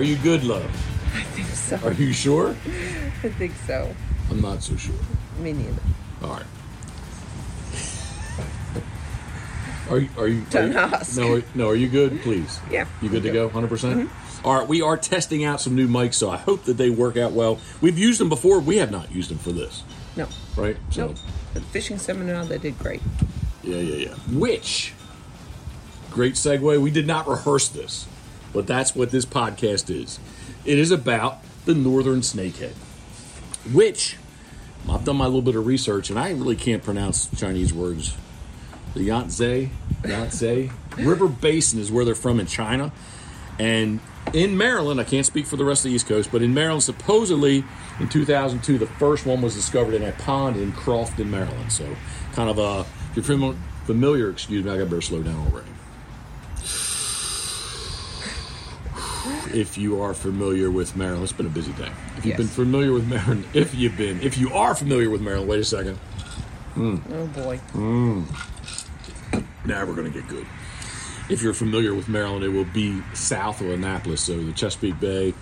Are you good, love? I think so. Are you sure? I think so. I'm not so sure. Me neither. All right. Are you? Are you? Don't are you- ask. No, are- no. Are you good? Please. Yeah, You good to go? good. 100 percent. Mm-hmm. All right. We are testing out some new mics, so I hope that they work out well. We've used them before. We have not used them for this, No. right? So, Nope. The fishing seminar, they did great. yeah, yeah, yeah. Which great segue. We did not rehearse this, but that's what this podcast is. It is about the northern snakehead, which I've done my little bit of research, and I really can't pronounce Chinese words. The Yangtze, Yangtze River Basin is where they're from in China, and in Maryland, I can't speak for the rest of the East Coast, but in Maryland, supposedly in 2002, the first one was discovered in a pond in Crofton, Maryland. So, kind of a if you're familiar, excuse me, I got better slow down already. If you are familiar with Maryland, it's been a busy day. If you've Yes. been familiar with Maryland, if you've been, if you are familiar with Maryland, wait a second. Hmm. Oh boy. Hmm. Now we're going to get good. If you're familiar with Maryland, it will be south of Annapolis, so the Chesapeake Bay.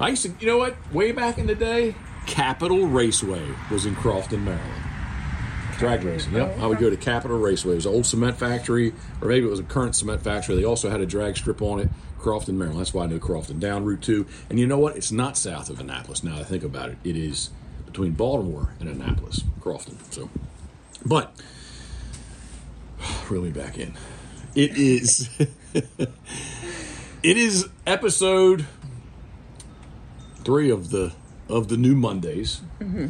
I used to, you know what? Way back in the day, Capitol Raceway was in Crofton, Maryland. Drag racing. Yep. I would go to Capitol Raceway. It was an old cement factory, or maybe it was a current cement factory. They also had a drag strip on it. Crofton, Maryland. That's why I know Crofton. Down Route 2. And you know what? It's not south of Annapolis now I think about it. It is between Baltimore and Annapolis, Crofton. So, but reel me back in. It is. it is episode three of the of the new Mondays, mm-hmm.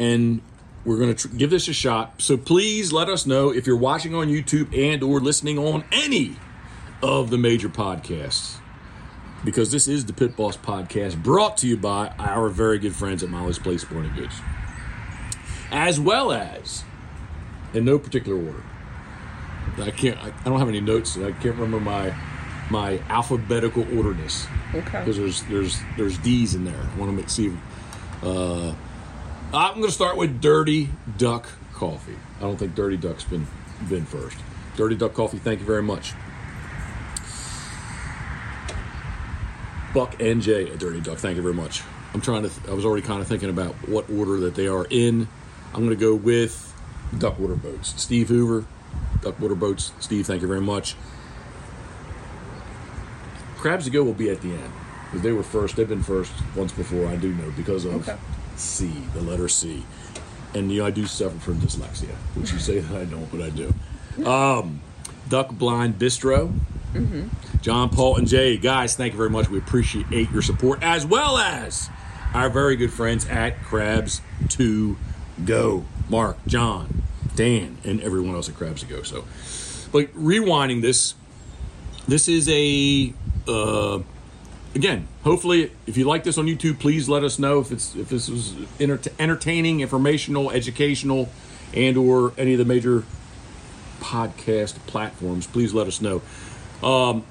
and we're going to tr- give this a shot. So please let us know if you're watching on YouTube and or listening on any of the major podcasts, because this is the Pitboss Podcast, brought to you by our very good friends at Molly's Place Sporting Goods, as well as in no particular order. I can't. I, don't have any notes. and I can't remember my my alphabetical orderness Okay. because there's there's there's D's in there. I want to make see. Uh, I'm going to start with Dirty Duck Coffee. I don't think Dirty Duck's been been first. Dirty Duck Coffee. Thank you very much. Buck and Jay at Dirty Duck. Thank you very much. I'm trying to. I was already kind of thinking about what order that they are in. I'm going to go with Duck Water Boats. Steve Hoover, Duck Water Boats. Steve, thank you very much. Crabs to Go will be at the end because they were first. They've been first once before. I do know because of Okay. C, the letter C, and you know I do suffer from dyslexia, which you say that I don't, but I do. Um, Duck Blind Bistro. John, Paul, and Jay, guys, thank you very much. We appreciate your support, as well as our very good friends at Crabs to Go. Mark, John, Dan, and everyone else at Crabs to Go. So, but rewinding this, this is a uh, again. Hopefully, if you like this on YouTube, please let us know if it's if this was enter- entertaining, informational, educational, and or any of the major podcast platforms. Please let us know. Um,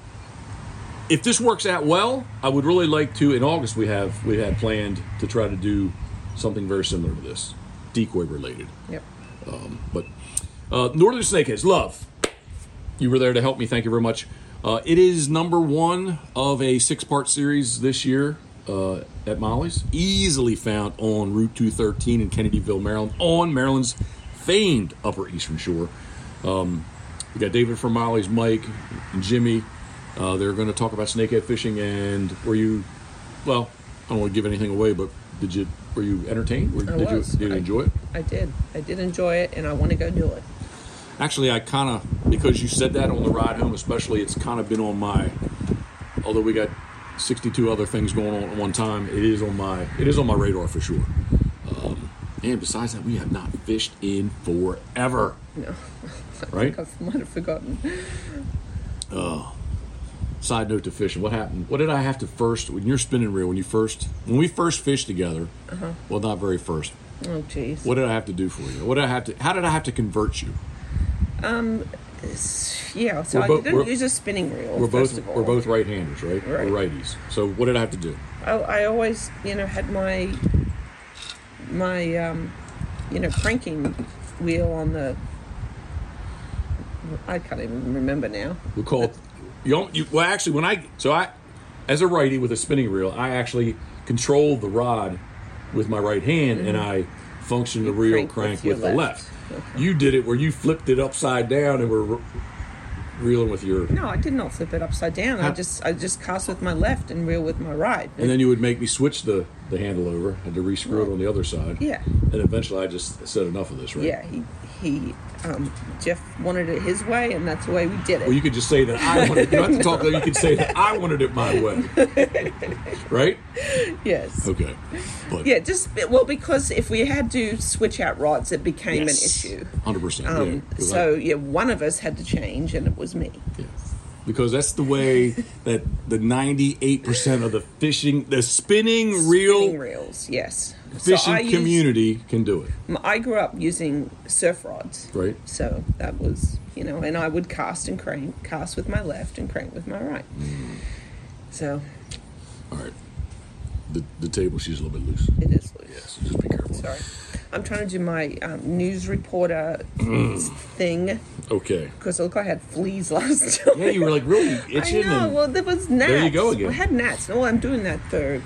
if this works out well, I would really like to. In August, we have we had planned to try to do something very similar to this, decoy related. Yep. But uh, Northern Snakeheads, love. You were there to help me. Thank you very much. Uh, it is number one of a six-part series this year uh, at Molly's. Easily found on Route 213 in Kennedyville, Maryland, on Maryland's famed Upper Eastern Shore. Um, we got David from Molly's, Mike, and Jimmy. Uh, they're going to talk about snakehead fishing. And were you? Well, I don't want to give anything away, but did you? Were you entertained? I did was. you? Did you I- enjoy it? I did. I did enjoy it, and I want to go do it. Actually, I kind of because you said that on the ride home, especially. It's kind of been on my. Although we got sixty-two other things going on at one time, it is on my it is on my radar for sure. Um, and besides that, we have not fished in forever, No. Right? I might have forgotten. Oh. Side note to fishing, what happened? What did I have to first when you're spinning reel? When you first when we first fished together, uh-huh. well, not very first. Oh, jeez. What did I have to do for you? What did I have to? How did I have to convert you? Um, yeah, so We're I didn't use a spinning reel. We're both we're both right-handers, right? Right. We're righties. So what did I have to do? I, I always, you know, had my my um, you know cranking wheel on the. I can't even remember now. We call it. You, you well, actually, when I so I as a righty with a spinning reel, I actually control the rod with my right hand, and mm-hmm. I function the reel crank crank with with, the left. left. You did it where you flipped it upside down and were reeling with your. No, I did not flip it upside down. I just I just cast with my left and reel with my right. And then you would make me switch the, the handle over, had to re-screw it on the other side. Yeah. And eventually I just said enough of this, right? yeah, he he um, Jeff wanted it his way, and that's the way we did it. Well, you could just say that I wanted. You don't have to talk. You could say that I wanted it my way, right? yes. Okay. But Yeah, just well because if we had to switch out rods, it became an issue. Hundred percent. Um, yeah. 'Cause so I- yeah, one of us had to change, and it was me. yeah. Because that's the way that the ninety-eight percent of the fishing, the spinning reel Spinning reels, yes. So fishing used- community can do it, I grew up using surf rods, right? so that was you know, and I would cast and crank, cast with my left and crank with my right. Mm. So All right. The the table she's a little bit loose. it is loose. Yes. Just be careful. Sorry, I'm trying to do my um, news reporter thing Okay. because I look like I had fleas last time. Yeah, you were like really itching. I know. and Well, there was gnats. There you go again. I had gnats. No, I'm doing that for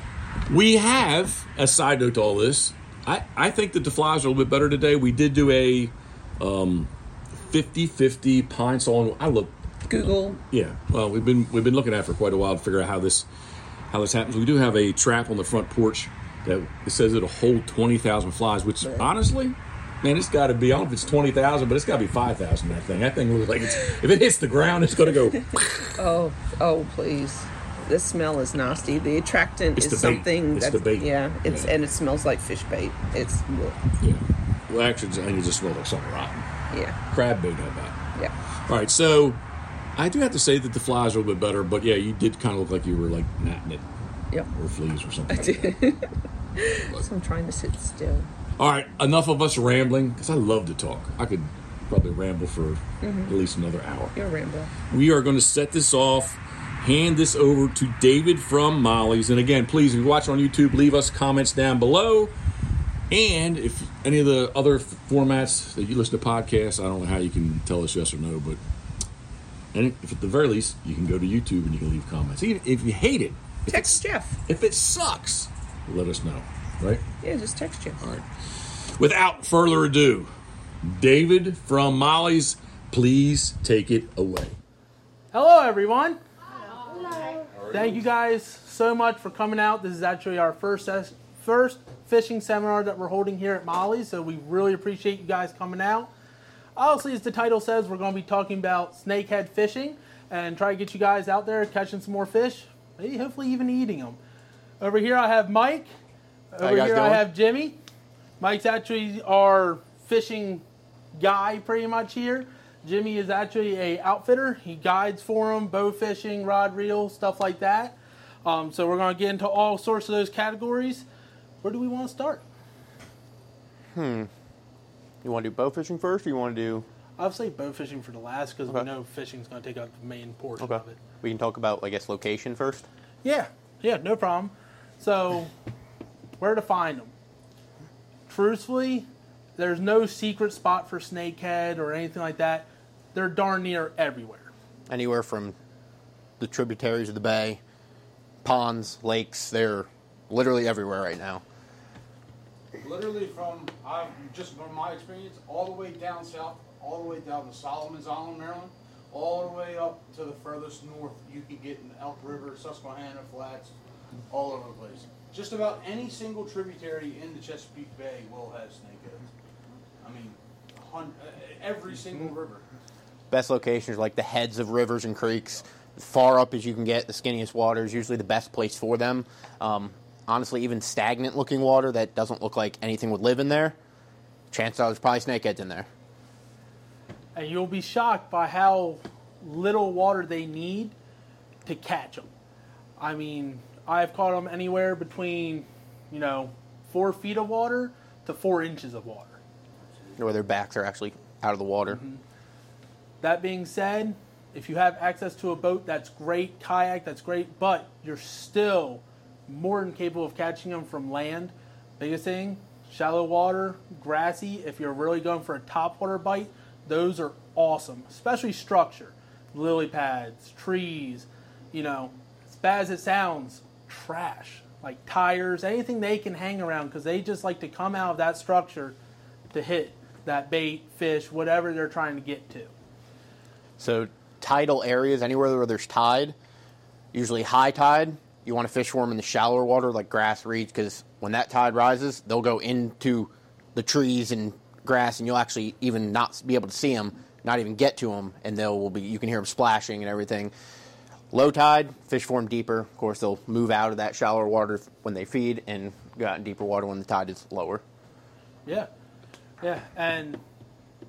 We have a side note to all this. I, I think that the flies are a little bit better today. We did do a um, 50-50 pine sol. I look, Google. yeah. Well, we've been we've been looking at it for quite a while to figure out how this how this happens. We do have a trap on the front porch that it says it'll hold twenty thousand flies. Which honestly, man, it's got to be. I don't know if it's twenty thousand, but it's got to be five thousand. That thing. That thing looks like it's if it hits the ground, it's going to go. Oh, oh, please. This smell is nasty. The attractant It's is the something It's that's the bait. yeah. It's Yeah. and it smells like fish bait. It's yeah. Well, actually, I think it just smells like something rotten. yeah, Crab bait, how about? yeah. All right, so I do have to say that the flies are a little bit better, but yeah, you did kind of look like you were like gnatting it Yep. or fleas or something. I So I'm trying to sit still. All right, enough of us rambling because I love to talk. I could probably ramble for mm-hmm. at least another hour. You're Rambo. We are going to set this off, hand this over to David from Molly's. And again, please, if you watch on YouTube, leave us comments down below. And if any of the other formats that you listen to podcasts, I don't know how you can tell us yes or no, but and if at the very least you can go to YouTube and you can leave comments. Even if you hate it, Text it's, Jeff. if it sucks, let us know. Right? Yeah, just text Jeff. All right. Without further ado, David from Molly's, please take it away. Hello, everyone. Thank you guys so much for coming out. This is actually our first ses- first fishing seminar that we're holding here at Molly's, so we really appreciate you guys coming out. Obviously, as the title says, we're going to be talking about snakehead fishing and try to get you guys out there catching some more fish, maybe hopefully even eating them. Over here, I have Mike. Over you guys here, I have Jimmy. Mike's actually our fishing guy pretty much here. Jimmy is actually a outfitter. He guides for them, bow fishing, rod reel, stuff like that. Um, so we're going to get into all sorts of those categories. Where do we want to start? Hmm. You want to do bow fishing first, or you want to do? I'll say bow fishing for the last because we know fishing is going to take up the main portion Okay. of it. We can talk about, I guess, location first. Yeah, yeah, no problem. So, where to find them? Truthfully, there's no secret spot for snakehead or anything like that. They're darn near everywhere. Anywhere from the tributaries of the bay, ponds, lakes. They're literally everywhere right now. Literally from I just from my experience, all the way down south, all the way down to Solomon's Island, Maryland, all the way up to the furthest north you can get in Elk River, Susquehanna Flats, all over the place. Just about any single tributary in the Chesapeake Bay will have snakeheads. I mean, hun- every single river. Best locations are like the heads of rivers and creeks. As far up as you can get, the skinniest water is usually the best place for them. Um, honestly, even stagnant looking water that doesn't look like anything would live in there, chances are there's probably snakeheads in there. And you'll be shocked by how little water they need to catch them. I mean, I've caught them anywhere between, you know, four feet of water to four inches of water. Where their backs are actually out of the water. That being said, if you have access to a boat, that's great. Kayak, that's great. But you're still more than capable of catching them from land. Biggest thing, shallow water, grassy. If you're really going for a top water bite, those are awesome, especially structure, lily pads, trees. You know, as bad as it sounds, trash. Like tires, anything they can hang around because they just like to come out of that structure to hit that bait, fish, whatever they're trying to get to. So tidal areas, anywhere where there's tide, usually high tide, you want to fish for them in the shallower water like grass, reeds, because when that tide rises, they'll go into the trees and grass, and you'll actually even not be able to see them, not even get to them, and they'll be you can hear them splashing and everything. Low tide, fish for them deeper. Of course, they'll move out of that shallower water when they feed and go out in deeper water when the tide is lower. Yeah, yeah. And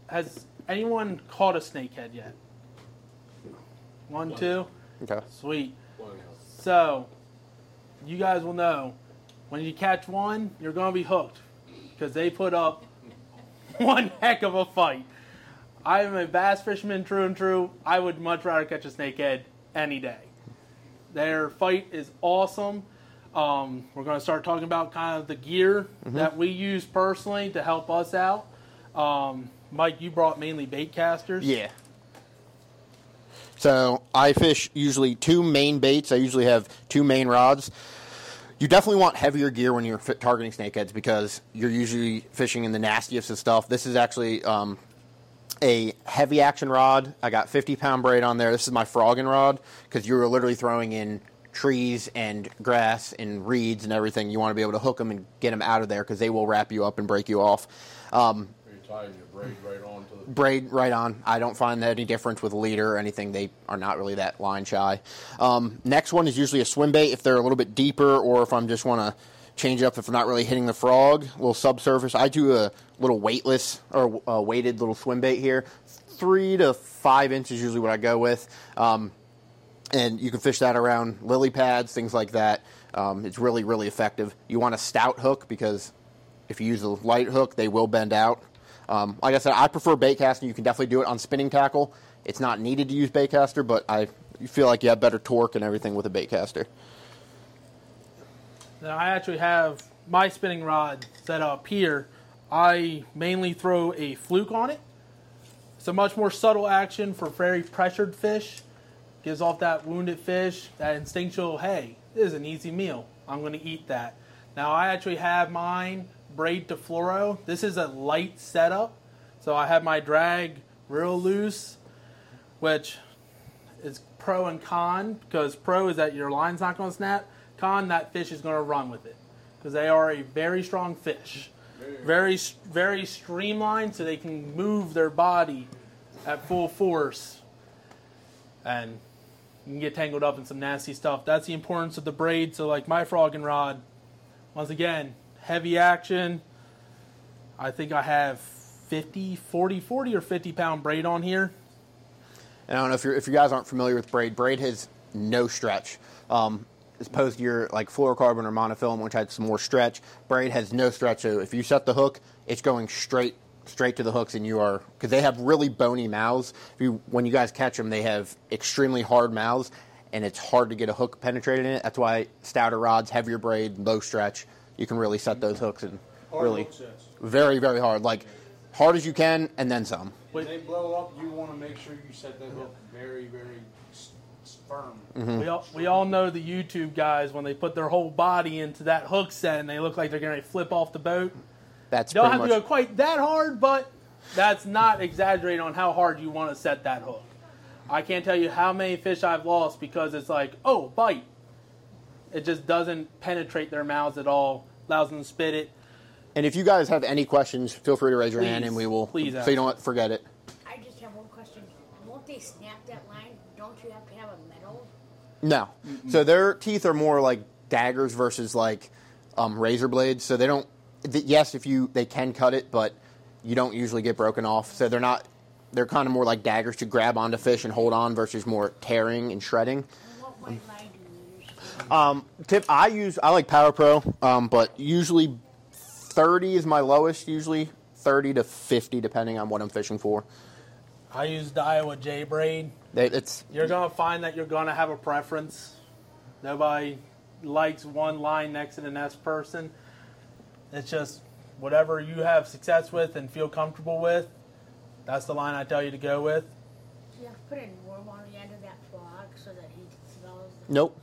has anyone caught a snakehead yet? One, two, Okay. sweet. So, you guys will know when you catch one, you're going to be hooked because they put up one heck of a fight. I am a bass fisherman, true and true. I would much rather catch a snakehead any day. Their fight is awesome. Um, we're going to start talking about kind of the gear that we use personally to help us out. Um, Mike, you brought mainly bait casters. Yeah. So I fish usually two main baits. I usually have two main rods. You definitely want heavier gear when you're targeting snakeheads because you're usually fishing in the nastiest of stuff. This is actually um, a heavy action rod. I got 50 pound braid on there. This is my frogging rod because you're literally throwing in trees and grass and reeds and everything. You want to be able to hook them and get them out of there because they will wrap you up and break you off. Um, you tying your braid right the? Braid right on. I don't find that any difference with a leader or anything. They are not really that line shy. Um, next one is usually a swim bait if they're a little bit deeper or if I'm just want to change up if I'm not really hitting the frog. A little subsurface. I do a little weightless or uh, weighted little swim bait here. Three to five inches is usually what I go with. Um, and you can fish that around lily pads, things like that. Um, it's really, really effective. You want a stout hook because if you use a light hook, they will bend out. Um, like I said, I prefer baitcasting. You can definitely do it on spinning tackle. It's not needed to use baitcaster, but I feel like you have better torque and everything with a baitcaster. Now I actually have my spinning rod set up here. I mainly throw a fluke on it. It's a much more subtle action for very pressured fish. Gives off that wounded fish, that instinctual, hey, this is an easy meal. I'm going to eat that. Now I actually have mine braid to fluoro. This is a light setup. So I have my drag real loose, which is pro and con because pro is that your line's not going to snap. Con that fish is going to run with it because they are a very strong fish, very very streamlined, so they can move their body at full force, and you can get tangled up in some nasty stuff. That's the importance of the braid. So like my frogging rod, once again, heavy action. I think I have 50, 40, 40 or 50 pound braid on here. And I don't know if, if you guys aren't familiar with braid. Braid has no stretch. Um, as opposed to your like fluorocarbon or monofilament, which had some more stretch. Braid has no stretch. So if you set the hook, it's going straight straight to the hooks, and you are because they have really bony mouths. You, when you guys catch them, they have extremely hard mouths, and it's hard to get a hook penetrated in it. That's why stouter rods, heavier braid, low stretch, you can really set those hooks and Hard really hook very very hard, like hard as you can, and then some. When they blow up, you want to make sure you set that hook very, very s- s- firm. Mm-hmm. We all we all know the YouTube guys when they put their whole body into that hook set and they look like they're going to flip off the boat. That's You don't have much to go quite that hard, but that's not exaggerating on how hard you want to set that hook. I can't tell you how many fish I've lost because it's like, oh, bite. It just doesn't penetrate their mouths at all, allows them to spit it. And if you guys have any questions, feel free to raise your hand, and we will. please so ask. you don't forget it. I just have one question. Won't they snap that line? Don't you have to have a metal? No. So their teeth are more like daggers versus like um, razor blades. So they don't. th- Yes, if you they can cut it, but you don't usually get broken off. So they're not. They're kind of more like daggers to grab onto fish and hold on versus more tearing and shredding. And what white line do you use? Um, tip I use I like Power Pro, um, but usually thirty is my lowest. Usually thirty to fifty, depending on what I'm fishing for. I use the Daiwa J braid. They, it's You're going to find that you're going to have a preference. Nobody likes one line next to the next person. It's just whatever you have success with and feel comfortable with. That's the line I tell you to go with. You have to put a worm on the end of that frog so that he smells nope.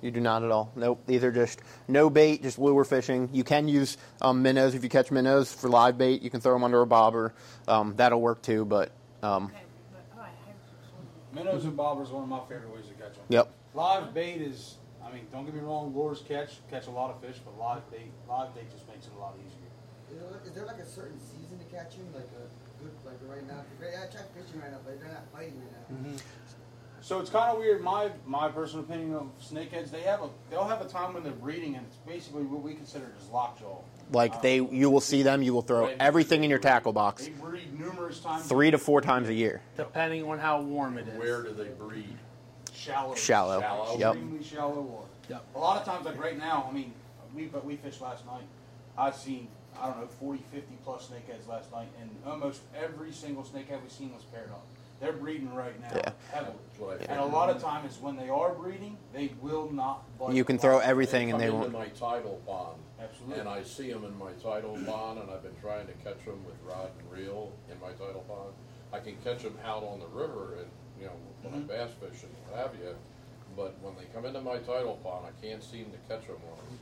You do not at all. Nope. These are just no bait, just lure fishing. You can use um, minnows if you catch minnows for live bait. You can throw them under a bobber. Um, that'll work too. But um, Okay, but, all right, I- Minnows and bobbers are one of my favorite ways to catch them. yep. Live bait is, I mean, don't get me wrong, lures catch catch a lot of fish, but live bait, live bait just makes it a lot easier. Is there like a certain season to catch them? Like a good, like right now? I try fishing right now, but they're not fighting right now. So it's kind of weird. My my personal opinion of snakeheads, they have a they'll have a time when they're breeding, and it's basically what we consider as lockjaw. Like they, um, you will see them. You will throw everything in your tackle box They breed numerous times. three to four times a year. Depending on how warm it is. Where do they breed? shallow, Shallow. Shallow. Yep. extremely shallow water. Yep. A lot of times, like right now, I mean, we but we fished last night. I've seen I don't know 40, 50 plus snakeheads last night, and almost every single snakehead we've seen was paired up. They're breeding right now, Yeah. heavily. That's what I And a lot of times, when they are breeding, they will not. Bite You can throw everything and come they into won't. my tidal pond, Absolutely. and I see them in my tidal pond, and I've been trying to catch them with rod and reel in my tidal pond. I can catch them out on the river, and you know when Mm-hmm. I bass fish and what have you. But when they come into my tidal pond, I can't seem to catch them on rod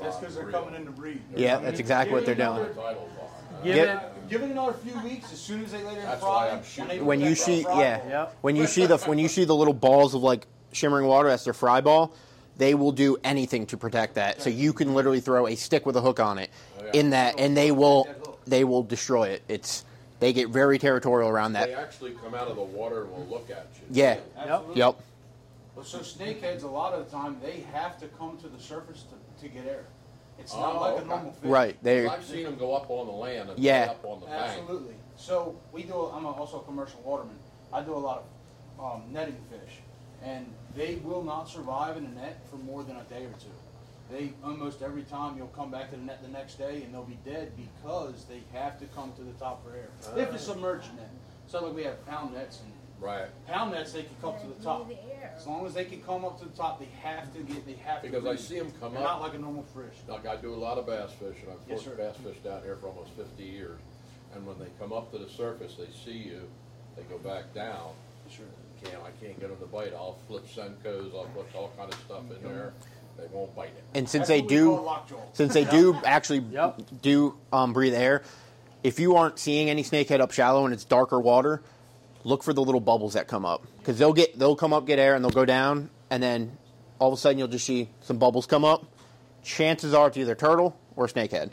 That's because they're coming in to breed. Yeah, that's exactly what they're doing. My tidal pond. Give it. Give it another few weeks. As soon as they lay there and That's fry, why I'm when, shooting. they when you that see fry yeah Yep. when you see the when you see the little balls of like shimmering water that's their fry ball they will do anything to protect that so you can literally throw a stick with a hook on it Oh, yeah. in that and they will they will destroy it it's they get very territorial around that. They that actually come out of the water and will look at you. yeah Absolutely. yep But so snakeheads, a lot of the time, they have to come to the surface to, to get air. It's not Oh, like okay. a normal fish. right they I've seen them go up on the land and Yeah. up on the bank. Absolutely. So we do. I'm a, also a commercial waterman. I do a lot of um, netting fish, and they will not survive in a net for more than a day or two. They almost every time you'll come back to the net the next day and they'll be dead because they have to come to the top for air. If it's submerged net, so like we have pound nets and Right. pound nets, they can come to the top. The. As long as they can come up to the top, they have to get. They have Because to. I see them come They're up. Not like a normal fish. Like I do a lot of bass fishing. I've Yes, fished sir. bass fish down here for almost 50 years. And when they come up to the surface, they see you, they go back down. Sure. Can't, I can't get them to bite. I'll flip Senkos, I'll put all kind of stuff in there. They won't bite it. and since That's they do since they do actually Yep. do um, breathe air if you aren't seeing any snakehead up shallow and it's darker water look for the little bubbles that come up because they'll get they'll come up get air and they'll go down and then all of a sudden you'll just see some bubbles come up chances are it's either turtle or snakehead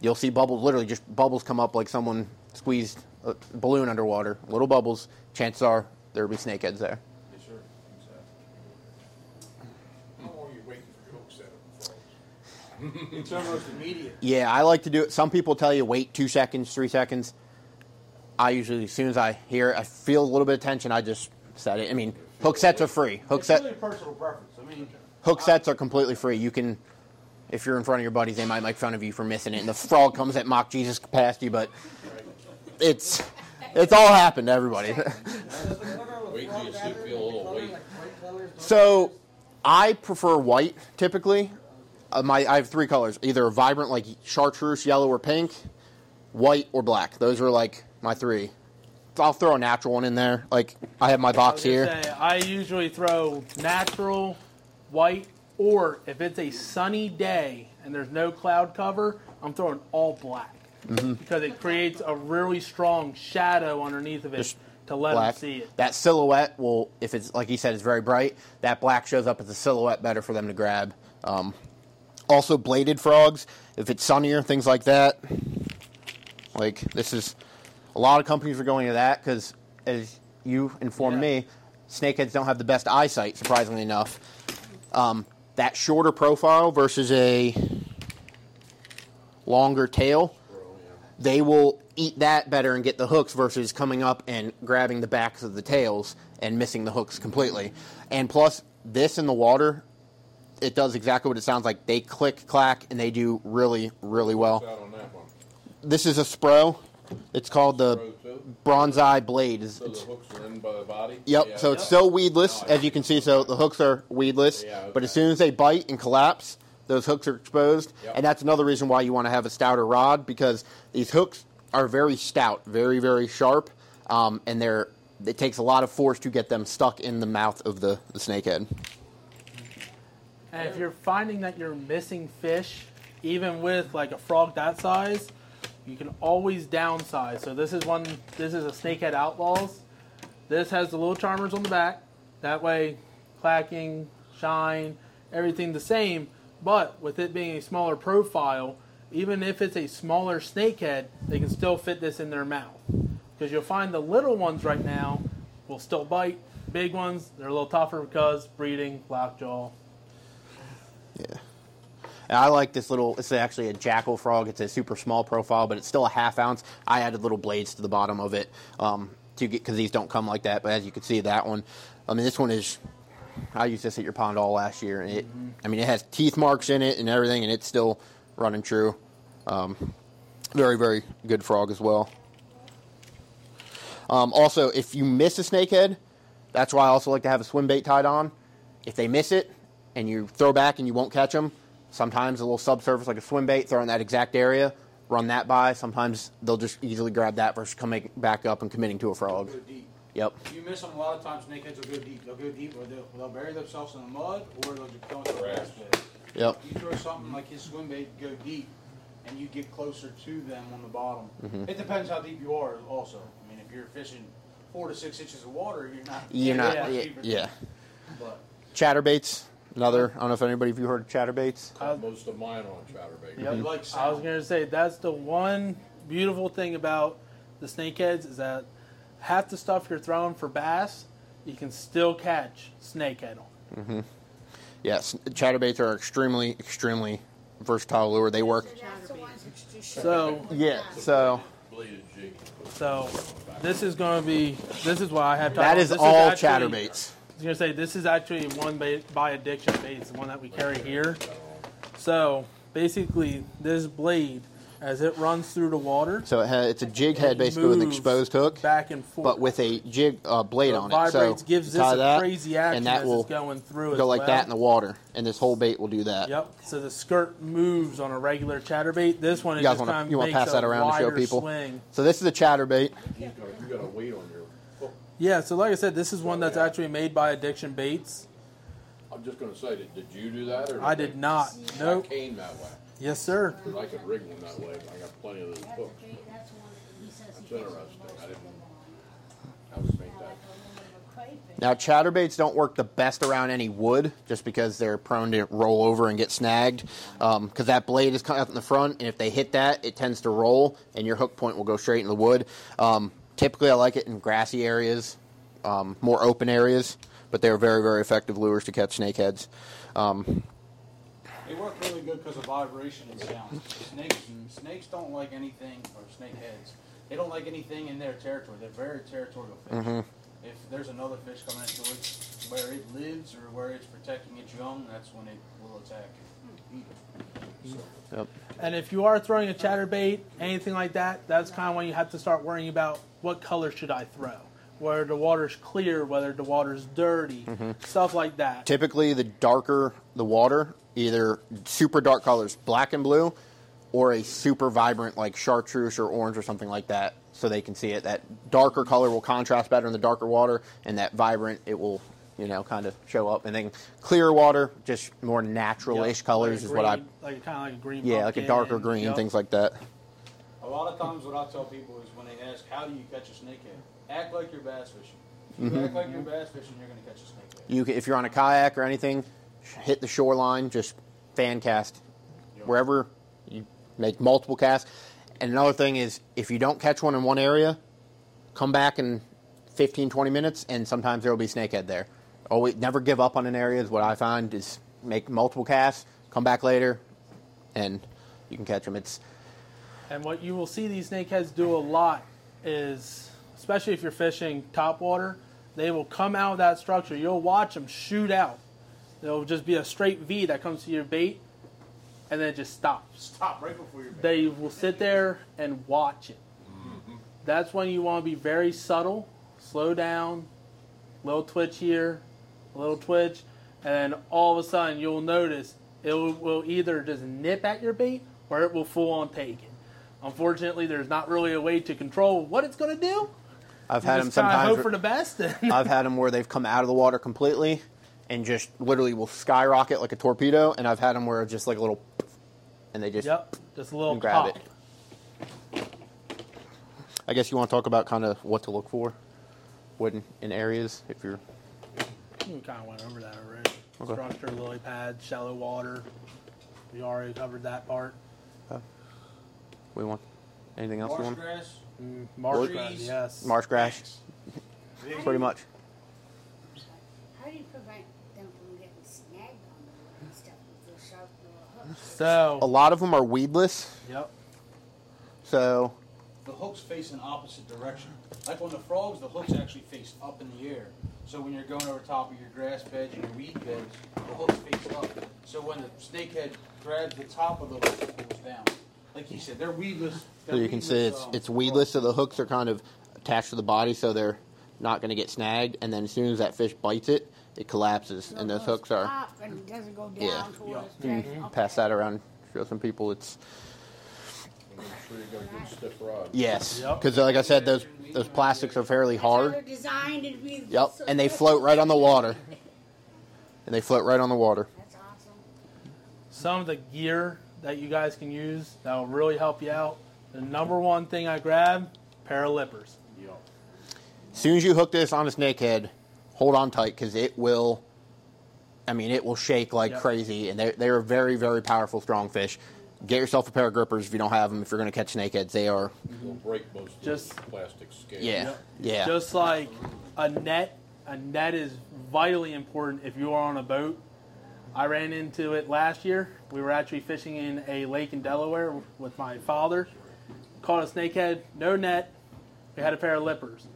you'll see bubbles literally just bubbles come up like someone squeezed a balloon underwater little bubbles chances are there'll be snakeheads there Yes, sir. How long are you waiting for your hook setup? It's almost immediate. Yeah, I like to do it. Some people tell you wait two seconds, three seconds. I usually, as soon as I hear, it, I feel a little bit of tension, I just set it. I mean, hook sets are free. Hook it's set, really a personal preference. I mean, hook sets are completely free. You can, if you're in front of your buddies, they might make fun of you for missing it, and the frog comes at mock Jesus past you. But it's, it's all happened to everybody. Wait till you see, feel a little weight. So, I prefer white typically. Uh, my I have three colors: either vibrant like chartreuse, yellow, or pink, white or black. Those are like my three. I'll throw a natural one in there. Like I have my box I here. say, I usually throw natural, white, or if it's a sunny day and there's no cloud cover, I'm throwing all black Mm-hmm. because it creates a really strong shadow underneath of it Just to let black. them see it. That silhouette will, if it's like you said, it's very bright. That black shows up as a silhouette better for them to grab. Um, also, bladed frogs. If it's sunnier, things like that. Like this is, a lot of companies are going to that because, as you informed Yeah. me, snakeheads don't have the best eyesight. Surprisingly enough, um, that shorter profile versus a longer tail they will eat that better and get the hooks versus coming up and grabbing the backs of the tails and missing the hooks completely. And plus, this in the water, it does exactly what it sounds like. They click, clack, and they do really, really well. What's out on that one? This is a Spro. It's called the Bronzeye Blade. It's- So the it's- hooks are in by the body? Yep. Yeah. So it's still weedless, as you can see. So the hooks are weedless, Yeah, but as soon as they bite and collapse, those hooks are exposed, Yep. and that's another reason why you want to have a stouter rod because these hooks are very stout, very very sharp, um, and they're it takes a lot of force to get them stuck in the mouth of the, the snakehead. And if you're finding that you're missing fish, even with like a frog that size, you can always downsize. So this is one. This is a snakehead outlaws. This has the little charmers on the back. That way, clacking, shine, everything the same. But with it being a smaller profile, even if it's a smaller snakehead, they can still fit this in their mouth. Because you'll find the little ones right now will still bite. Big ones, they're a little tougher because breeding, lockjaw. Yeah. And I like this little. It's actually a Jackall frog. It's a super small profile, but it's still a half ounce. I added little blades to the bottom of it um, to get because these don't come like that. But as you can see, that one. I mean, this one is. I used this at your pond all last year, and it. I mean, it has teeth marks in it and everything, and it's still running true. Um, very, very good frog as well. Um, also, if you miss a snakehead, that's why I also like to have a swim bait tied on. If they miss it and you throw back and you won't catch them, sometimes a little subsurface like a swim bait, throw in that exact area, run that by. Sometimes they'll just easily grab that versus coming back up and committing to a frog. Go deep. Yep. You miss them a lot of times, snakeheads will go deep. They'll go deep, or they'll, they'll bury themselves in the mud, or they'll just go into the grass bed. Yep. You throw something like his swim bait, go deep, and you get closer to them on the bottom. Mm-hmm. It depends how deep you are, also. I mean, if you're fishing four to six inches of water, you're not. You're not. Yeah. yeah. But Chatterbaits. Another. I don't know if anybody of you heard of chatterbaits. Caught most of mine on chatterbait. Yep. you like I was gonna say that's the one beautiful thing about the snakeheads is that half the stuff you're throwing for bass, you can still catch snakehead on. Mm-hmm. Yes. Chatterbaits are extremely, extremely versatile lure. They work. That's the ones that just show So Yeah. So Bladed jig. so this is gonna be this is why I have to. that is all actually- chatterbaits. I was gonna say this is actually one by, by addiction bait, the one that we carry here. So basically, this blade, as it runs through the water, So it ha- it's a jig head basically with an moves exposed hook, back and forth, but with a jig uh, blade So on it it. So vibrates, gives you this tie a that, crazy action and that as will it's going through. go as like well. that in the water, and this whole bait will do that. Yep. So the skirt moves on a regular chatterbait. This one, it You guys just wanna- you wanna pass that around to show people? Swing. So this is a chatterbait. You gotta, you gotta wait on your hook. Yeah. So like I said, this is one that's actually made by Addiction Baits. I'm just gonna say, did, did you do that or? I did not. I Nope. came that way. Yes, sir. 'Cause I could rig one that way. I got plenty of those hooks. That's the one that he says It's he gets. interesting. I didn't. I was think that. Now chatterbaits don't work the best around any wood, just because they're prone to roll over and get snagged. Because that blade is cut out in the front, and if they hit that, it tends to roll, and your hook point will go straight in the wood. Um, typically, I like it in grassy areas, um, more open areas, but they're very, very effective lures to catch snakeheads. Um, They work really good because of vibration and sound. Snakes, snakes don't like anything, or snakeheads. They don't like anything in their territory. They're very territorial fish. Mm-hmm. If there's another fish coming into it, where it lives or where it's protecting its young, that's when it will attack and eat it. So, yep. And if you are throwing a chatterbait, anything like that, that's kind of when you have to start worrying about what color should I throw. Whether the water's clear, whether the water's dirty, Mm-hmm. stuff like that. Typically, the darker the water, either super dark colors, black and blue, or a super vibrant like chartreuse or orange or something like that, so they can see it. That darker color will contrast better in the darker water, and that vibrant it will, you know, kind of show up. And then clear water, just more natural-ish Yep. colors Like a is what I. green- like kind of like a green. Yeah, like a darker green, yep. things like that. A lot of times, what I tell people is when they ask, "How do you catch a snakehead?" Act like you're bass fishing. If you mm-hmm. act like you're mm-hmm. bass fishing, you're going to catch a snakehead. You, if you're on a kayak or anything, hit the shoreline, just fan cast wherever you make multiple casts. And another thing is, if you don't catch one in one area, come back in 15, 20 minutes, and sometimes there will be snakehead there. Oh, Always, never give up on an area. Is what I find is make multiple casts, come back later, and you can catch them. It's And what you will see these snakeheads do a lot is, especially if you're fishing top water, they will come out of that structure. You'll watch them shoot out. There'll just be a straight V that comes to your bait, and then it just stops. Stop right before your bait. They will sit there and watch it. Mm-hmm. That's when you want to be very subtle, slow down, little twitch here, a little twitch, and then all of a sudden you'll notice it will, will either just nip at your bait or it will full on take it. Unfortunately, there's not really a way to control what it's going to do. I've You had them sometimes. hope for the best. I've had them where they've come out of the water completely, and just literally will skyrocket like a torpedo. And I've had them where it's just like a little, and they just Yep, just a little grab pop. it. I guess you want to talk about kind of what to look for when in areas if you're We kind of went over that already. Okay. Structure, lily pads, shallow water. We already covered that part. We want anything else you Marsh want grass, Mm, Marsh Trees. grass, yes. marsh grass pretty much How do you prevent them from getting snagged on the and stuff with those sharp little hooks? So A lot of them are weedless yep. so the hooks face an opposite direction. Like on the frogs, the hooks actually face up in the air. So when you're going over top of your grass beds and your weed beds, the hooks face up. So when the snakehead grabs the top of the hook, it pulls down. Like you said, they're weedless. so they're you can see it's um, it's weedless so the hooks are kind of attached to the body so they're not going to get snagged and then as soon as that fish bites it it collapses and those hooks are Up and it doesn't go down Yeah. towards Yeah. the okay. pass that around show some people it's Make sure you got a good stiff rod. yes Yep. because like i said those those plastics are fairly hard designed to be. Yep, so and they float right on the water. And they float right on the water. That's awesome. Some of the gear that you guys can use that will really help you out. The number one thing I grab, pair of lippers. As soon as you hook this on a snakehead, hold on tight because it will. I mean, it will shake like Yep. crazy, and they're they're very very powerful strong fish. Get yourself a pair of grippers if you don't have them. If you're going to catch snakeheads, they are. You'll break most of Just- the plastic scales. Yeah, yeah. Just like a net, a net is vitally important if you are on a boat. I ran into it last year. We were actually fishing in a lake in Delaware with my father. Caught a snakehead, no net. We had a pair of lippers.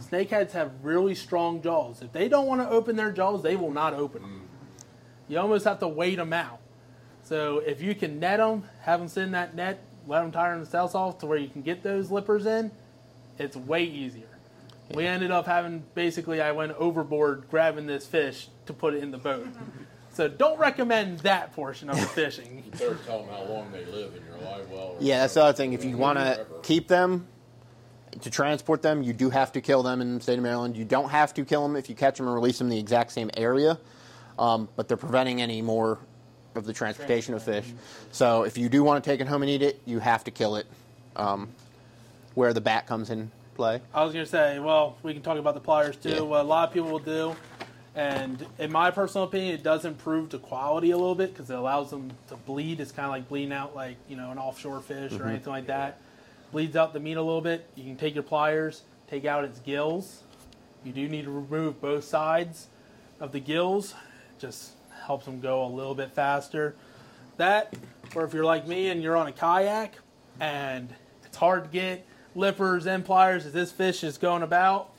Snakeheads have really strong jaws. If they don't want to open their jaws, they will not open them. You almost have to wait them out. So if you can net them, have them sit in that net, let them tire themselves off to where you can get those lippers in, it's way easier. We ended up having basically I went overboard grabbing this fish to put it in the boat. So don't recommend that portion of the fishing. You better tell them how long they live in your live well. or Yeah, that's the other thing. If you want to keep them, to transport them, you do have to kill them in the state of Maryland. You don't have to kill them if you catch them and release them in the exact same area, um, but they're preventing any more of the transportation of fish. So if you do want to take it home and eat it, you have to kill it. Um, where the bat comes in play. I was gonna say, well, we can talk about the pliers too. Yeah. What a lot of people will do, and in my personal opinion, it does improve the quality a little bit because it allows them to bleed. It's kind of like bleeding out like you know an offshore fish or mm-hmm. anything like that. Bleeds out the meat a little bit. You can take your pliers, take out its gills. You do need to remove both sides of the gills. Just helps them go a little bit faster. That, or if you're like me and you're on a kayak and it's hard to get lippers and pliers as this fish is going about,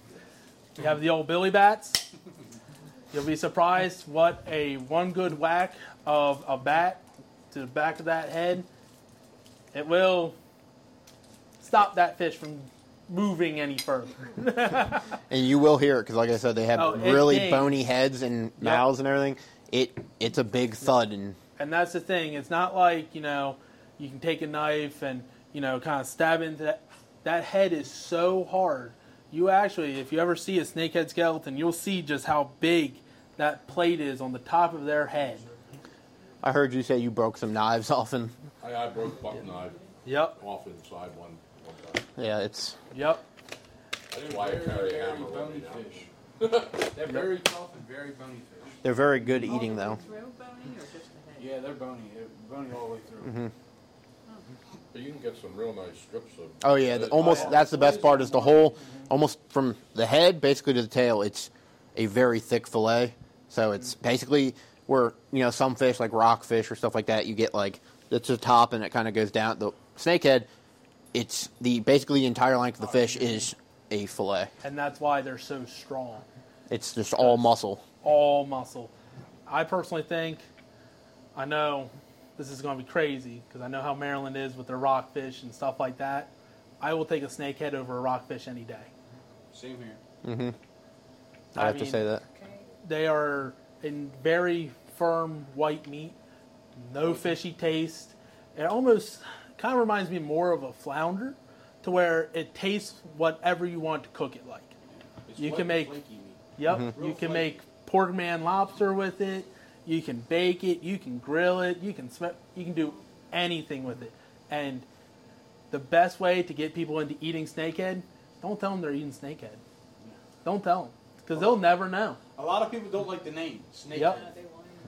you have the old billy bats. You'll be surprised what a one good whack of a bat to the back of that head, it will stop that fish from moving any further. And you will hear it because, like I said, they have Oh, really dings. bony heads and mouths and everything. It it's a big thud and And that's the thing. It's not like, you know, you can take a knife and, you know, kind of stab into that. That head is so hard. You actually, if you ever see a snakehead skeleton, you'll see just how big that plate is on the top of their head. I heard you say you broke some knives off and I, I broke buck knife Yep, off inside one, one yeah, it's yep. That's why I carry a very hammer bony me now. fish. They're very tough and very bony fish. they're very good eating though. Yeah, they're bony. They're bony all the way through. Mm-hmm. But you can get some real nice strips of. Oh yeah, the, almost that's the best part is the whole almost from the head basically to the tail. It's a very thick fillet, so it's mm-hmm. basically where you know some fish like rockfish or stuff like that you get like it's the top and it kind of goes down. The snakehead, it's the basically the entire length of the oh, fish is a fillet. And that's why they're so strong. It's just all muscle. all muscle. I personally think, I know this is going to be crazy because I know how Maryland is with their rockfish and stuff like that. I will take a snakehead over a rockfish any day. Same here. I, I have to say that. They are in very firm white meat, no fishy taste. It almost kind of reminds me more of a flounder, to where it tastes whatever you want to cook it like. It's You can make- meat. Yep, Mm-hmm. you can flaky. make pork man lobster with it. You can bake it. You can grill it. You can sm- You can do anything with it. And the best way to get people into eating snakehead, don't tell them they're eating snakehead. Don't tell them because they'll never know. A lot of people don't like the name snakehead. Yep.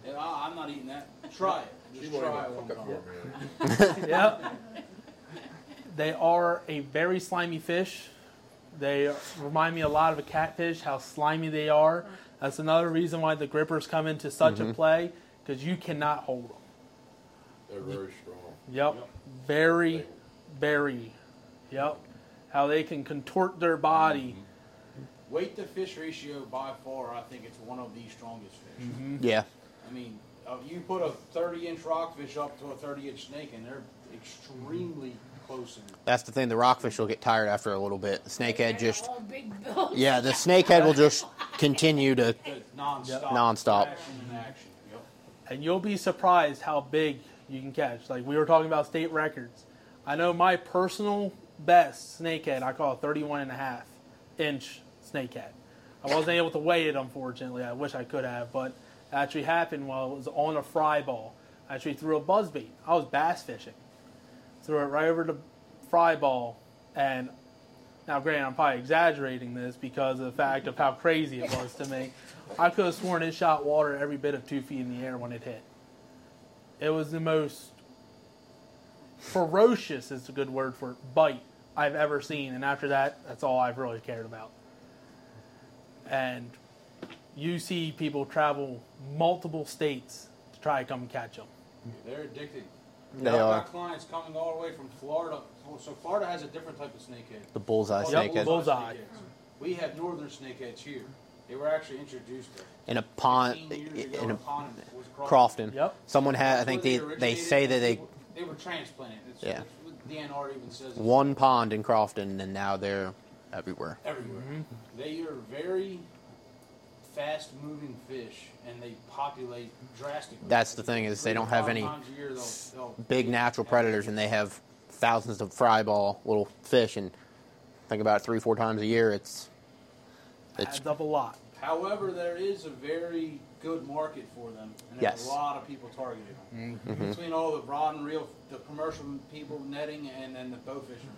And I, I'm not eating that. Try it. Just She try it to one time. up for me. yep. They are a very slimy fish. They remind me a lot of a catfish, how slimy they are. That's another reason why the grippers come into such a mm-hmm. play because you cannot hold them. They're very strong. Yep. Yep. Very, very. Yep. How they can contort their body. Mm-hmm. Weight to fish ratio by far, I think it's one of the strongest fish. Mm-hmm. Yeah. I mean, uh, you put a 30 inch rockfish up to a 30 inch snake, and they're extremely close. In That's the thing. The rockfish will get tired after a little bit. The snakehead just. All big bills. Yeah, the snakehead will just continue to. Good, non-stop. Non-stop. Action and action. Yep. and you'll be surprised how big you can catch. Like we were talking about state records. I know my personal best snakehead, I call it 31 and a half inch snakehead. I wasn't able to weigh it, unfortunately. I wish I could have, but it actually happened while it was on a fry ball. I actually threw a buzz bait. I was bass fishing. Threw it right over the fry ball, and now, granted, I'm probably exaggerating this because of the fact of how crazy it was to me. I could have sworn it shot water every bit of two feet in the air when it hit. It was the most ferocious, is a good word for it, bite I've ever seen. And after that, that's all I've really cared about. And you see people travel multiple states to try to come catch them. They're addicted. They I've are. got clients coming all the way from Florida. So Florida has a different type of snakehead. The bullseye Called Yep, snakehead. bullseye. snakeheads. We have northern snakeheads here. They were actually introduced In a pond. 15 years ago In in a a pond was Crofton. Yep. Someone had. I That's think where they, they say that they. They were transplanted. It's, Yeah. it's what DNR even says. it's One pond in Crofton, and now they're everywhere. everywhere. Mm-hmm. They are very fast moving fish and they populate drastically. That's the thing is they don't have any year they'll- they'll- big natural predators, and they have thousands of fry ball little fish, and think about it, three four times a year. It's it's Adds up a lot. However, there is a very good market for them, and there's Yes. a lot of people targeting them. Mm-hmm. Between all the rod and reel, the commercial people netting, and then the bow fishermen,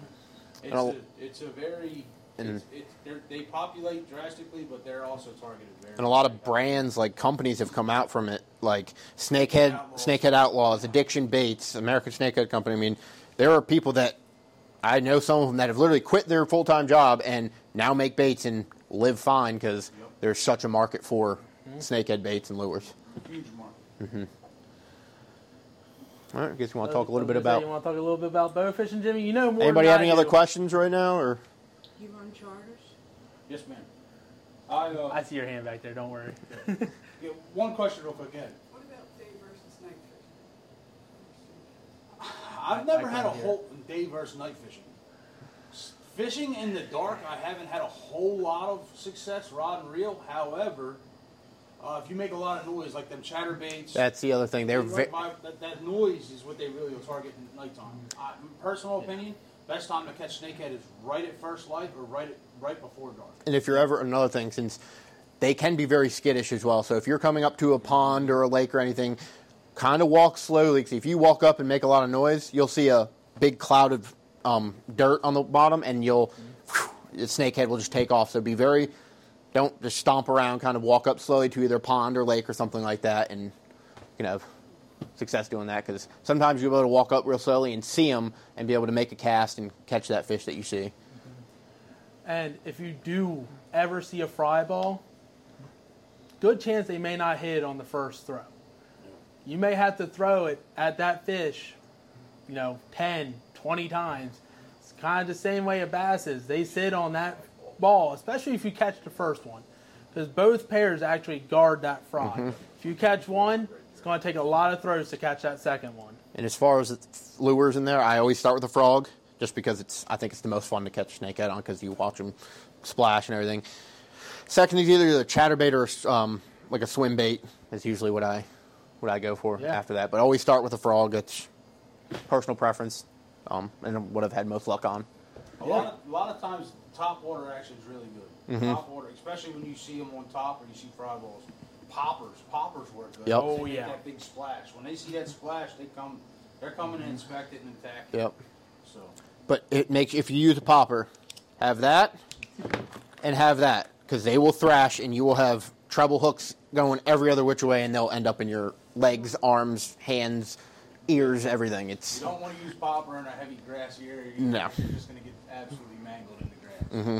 it's, a- a, it's a very And- it's, it's, they're- populate drastically, but they're also targeted very. and a lot of brands like companies have come out from it, like Snakehead, Outlaws. Snakehead Outlaws, Addiction Baits, American Snakehead Company. I mean, there are people that I know some of them that have literally quit their full time job and now make baits and live fine because Yep. there's such a market for mm-hmm. snakehead baits and lures. huge market. Mm-hmm. All right, I guess you want to So- talk a little bit about. You want to talk a little bit about bow fishing, Jimmy? You know more. Anybody than have I any other questions right now, or You run charters? Yes, ma'am. I, uh, I see your hand back there. Don't worry. yeah, one question real quick, Ed. What about day versus night fishing? I've never I had a whole day versus night fishing. Fishing in the dark, I haven't had a whole lot of success, rod and reel. However, uh, if you make a lot of noise, like them chatterbaits, that's the other thing. They're they ve- by- that, that noise is what they really will target in nighttime. I, personal opinion, best time to catch snakehead is right at first light or right at, right before dark. And if you're ever another thing, since they can be very skittish as well. So if you're coming up to a pond or a lake or anything, kind of walk slowly. 'cause if you walk up and make a lot of noise, you'll see a big cloud of um, dirt on the bottom, and you'll the snakehead will just take off. So be very don't just stomp around. Kind of walk up slowly to either pond or lake or something like that, and you have success doing that. Because sometimes you'll be able to walk up real slowly and see them, and be able to make a cast and catch that fish that you see. And if you do ever see a fry ball, good chance they may not hit on the first throw. You may have to throw it at that fish, you know, 10, 20 times. It's kind of the same way a bass is. They sit on that ball, especially if you catch the first one, because both pairs actually guard that fry. Mm-hmm. If you catch one, going to take a lot of throws to catch that second one. And as far as the lures in there, I always start with a frog, just because it's I think it's the most fun to catch snakehead on because you watch them splash and everything. Second is either a chatterbait or um, like a swim bait is usually what I what I go for Yeah. after that. But always start with a frog. It's personal preference, um, and what I've had most luck on. A lot, of, a lot of times, top water action is really good. Mm-hmm. Top water, especially when you see them on top or you see fry balls. Poppers. Poppers work good. Yep. Oh, yeah. That big splash. When they see that splash, they come. They're coming to inspect it and attack it. Yep. So But it makes if you use a popper, have that and have that because they will thrash and you will have treble hooks going every other which way and they'll end up in your legs, arms, hands, ears, everything. It's you don't want to use popper in a heavy grassy area. You No. You're just going to get absolutely mangled in the grass. Mm-hmm.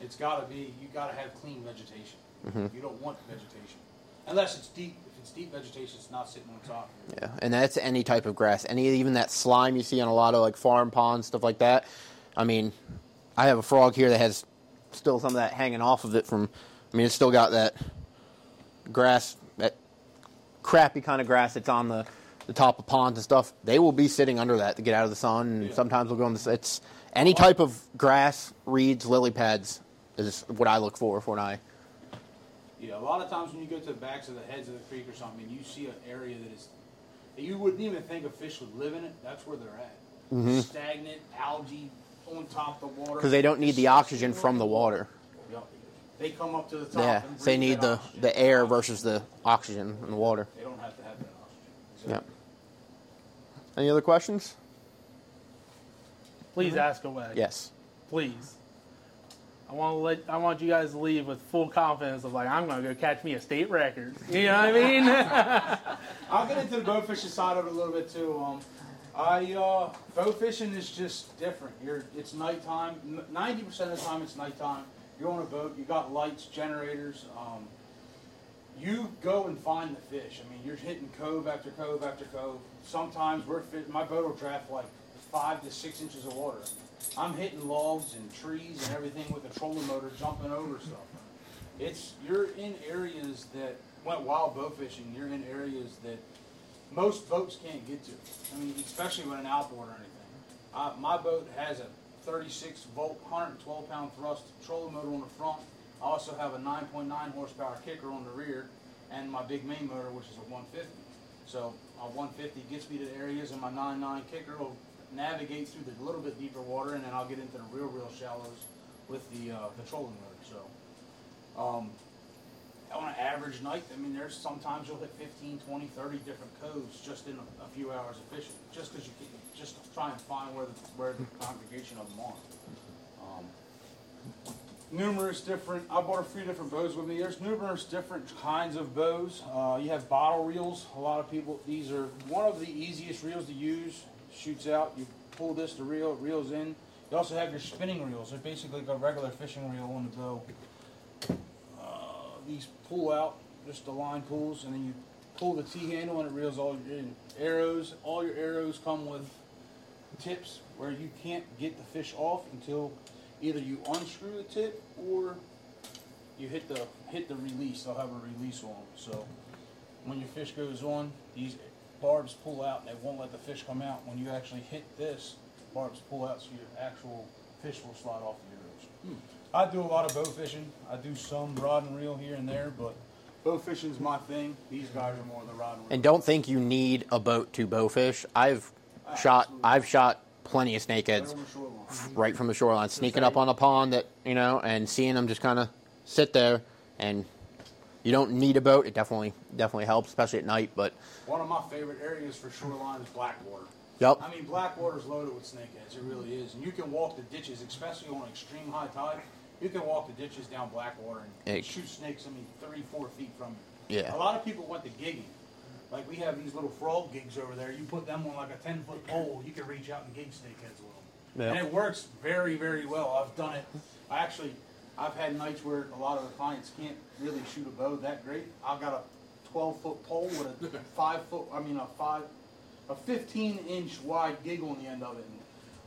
It's got to be. You got to have clean vegetation. Mm-hmm. You don't want vegetation unless it's deep. If it's deep vegetation, it's not sitting on top. yeah, and that's any type of grass. Any even that slime you see on a lot of like farm ponds stuff like that. I mean, I have a frog here that has still some of that hanging off of it from. I mean, it's still got that grass, that crappy kind of grass that's on the, the top of ponds and stuff. They will be sitting under that to get out of the sun, and Yeah. sometimes they'll go in the. It's any type of grass, reeds, lily pads is what I look for for an eye. Yeah, a lot of times when you go to the backs of the heads of the creek or something, and you see an area that is that you wouldn't even think a fish would live in it. That's where they're at. Mm-hmm. Stagnant algae on top of the water. Because they don't need the oxygen from the water. Yep. They come up to the top. Yeah, and they need the, oxygen. the air versus the oxygen in the water. They don't have to have that oxygen. Yeah. Any other questions? Please mm-hmm. ask away. Yes. Please. I want to let I want you guys to leave with full confidence of like I'm gonna go catch me a state record. You know what I mean? I'll get into the bow fishing side of it a little bit too. Um, I uh, bow fishing is just different. You're it's nighttime. Ninety percent of the time it's nighttime. You're on a boat. You got lights, generators. Um, you go and find the fish. I mean, you're hitting cove after cove after cove. Sometimes we're my boat will draft like five to six inches of water. I'm hitting logs and trees and everything with a trolling motor jumping over stuff. It's you're in areas that went wild bow fishing. You're in areas that most boats can't get to. I mean, especially with an outboard or anything. My boat has a 36 volt, 112 pound thrust trolling motor on the front. I also have a 9.9 horsepower kicker on the rear, and my big main motor, which is a 150. So my 150 gets me to the areas, and my 9.9 kicker will navigate through the little bit deeper water, and then I'll get into the real, real shallows with the uh, trolling motor. So. Um, on an average night, I mean, there's sometimes you'll hit 15, 20, 30 different coves just in a, a few hours of fishing, just because you can, just try and find where the, where the congregation of them are. Um, numerous different, I brought a few different bows with me. There's numerous different kinds of bows. Uh, you have bottle reels. A lot of people, these are one of the easiest reels to use. Shoots out, you pull this to reel, it reels in. You also have your spinning reels. They're basically like a regular fishing reel on the bow uh, these pull out, just the line pulls, and then you pull the T handle and it reels all your arrows. All your arrows come with tips where you can't get the fish off until either you unscrew the tip or you hit the hit the release. They'll have a release on them. So when your fish goes on, these barbs pull out and they won't let the fish come out. When you actually hit this, barbs pull out so your actual fish will slide off the arrows. Hmm. I do a lot of bow fishing. I do some rod and reel here and there, but bow fishing's my thing. These guys are more the rod and reel. And don't think you need a boat to bowfish. I've shot I've shot plenty of snakeheads Right on the shoreline. right from the shoreline, sneaking up on a pond that you know, and seeing them just kind of sit there. And you don't need a boat. It definitely definitely helps, especially at night. But One of my favorite areas for shoreline is Blackwater. yep, I mean, Blackwater's loaded with snakeheads. It really is. And you can walk the ditches, especially on extreme high tide. You can walk the ditches down Blackwater and shoot snakes, I mean, three, four feet from you. Yeah. A lot of people went to gigging. Like we have these little frog gigs over there. You put them on like a 10 foot pole, you can reach out and gig snakeheads with them. Yeah. And it works very, very well. I've done it. I actually, I've had nights where a lot of the clients can't really shoot a bow that great. I've got a 12 foot pole with a five foot, I mean, a five, a 15 inch wide gig on the end of it. And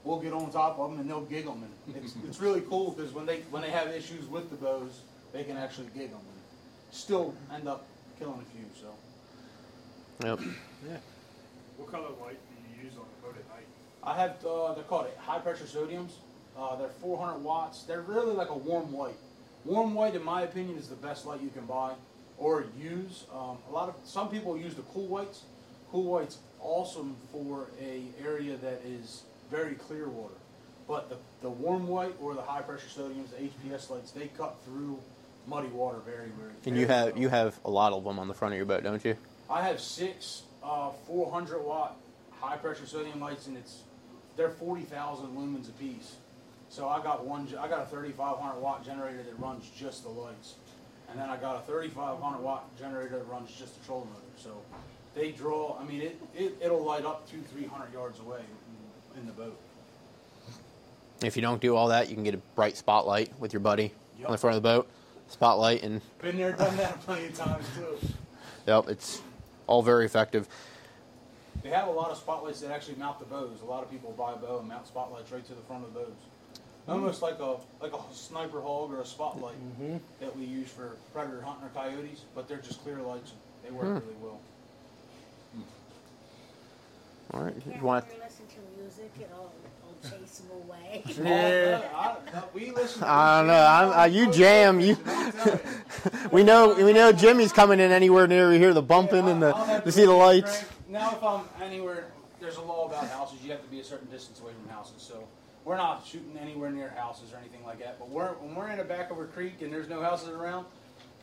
we'll get on top of them and they'll gig them. And it's, it's really cool because when they, when they have issues with the bows, they can actually gig them and still end up killing a few. So. yep. Yeah. What color light do you use on the boat at night? I have, uh, they're called high pressure sodiums. Uh, they're 400 watts. They're really like a warm white. Warm white, in my opinion, is the best light you can buy or use. Um, a lot of some people use the cool whites. Cool white's awesome for a area that is very clear water. But the, the warm white or the high pressure sodiums, the HPS lights, they cut through muddy water very, very. And you have low. you have a lot of them on the front of your boat, don't you? I have six uh, 400 watt high pressure sodium lights, and it's they're 40,000 lumens apiece. So I got one. I got a 3,500 watt generator that runs just the lights, and then I got a 3,500 watt generator that runs just the trolling motor. So they draw. I mean, it, it it'll light up two, 300 yards away in, in the boat. If you don't do all that, you can get a bright spotlight with your buddy on the front of the boat. Spotlight and Been there, done that plenty of times too. yep, it's all very effective. They have a lot of spotlights that actually mount the bows. A lot of people buy a bow and mount spotlights right to the front of the bows. Mm-hmm. Almost like a like a sniper hog or a spotlight mm-hmm. that we use for predator hunting or coyotes, but they're just clear lights. and They work hmm. really well. Hmm. All right, Can't you want really listen to music, it'll, it'll chase them away. Yeah. I, I, we listen. I don't know. I'm, uh, you jam. You. we know. We know Jimmy's coming in anywhere near. We hear the bumping and the. You see the lights. Now, if I'm anywhere, there's a law about houses. You have to be a certain distance away from houses. So we're not shooting anywhere near houses or anything like that. But we're, when we're in the back of a creek and there's no houses around,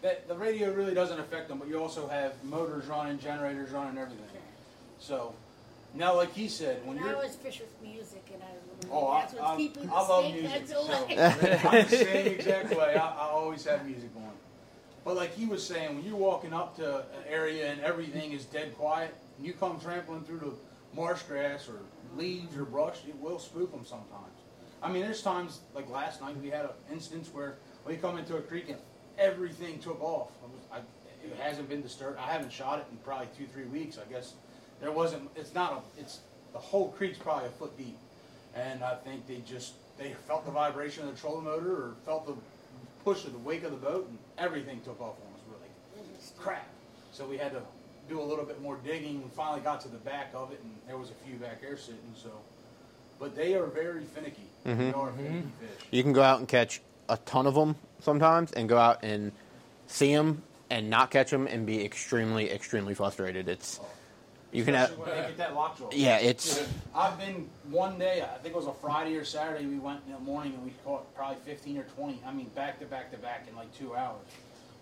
that the radio really doesn't affect them. But you also have motors running, generators running, everything. So now, like he said, when And I you're always fish with music, and I Oh, I, that's I, keeping the I love music. So. I'm the same exact way. I, I always have music on. But like he was saying, when you're walking up to an area and everything is dead quiet, and you come trampling through the marsh grass or leaves or brush, it will spook them sometimes. I mean, there's times like last night we had an instance where we come into a creek and everything took off. I was, I, it hasn't been disturbed. I haven't shot it in probably two, three weeks. I guess there wasn't. It's not a. It's the whole creek's probably a foot deep, and I think they just they felt the vibration of the trolling motor or felt the push of the wake of the boat, and everything took off on us. We're like, crap. So we had to do a little bit more digging. We finally got to the back of it, and there was a few back there sitting. So, but they are very finicky. They mm-hmm. are finicky mm-hmm. fish. You can go out and catch a ton of them sometimes, and go out and see them and not catch them and be extremely, extremely frustrated. It's you can have. Especially when they get that lockjaw. Yeah, it's I've been one day, I think it was a Friday or Saturday, we went in the morning and we caught probably 15 or 20, I mean, back to back to back in like two hours.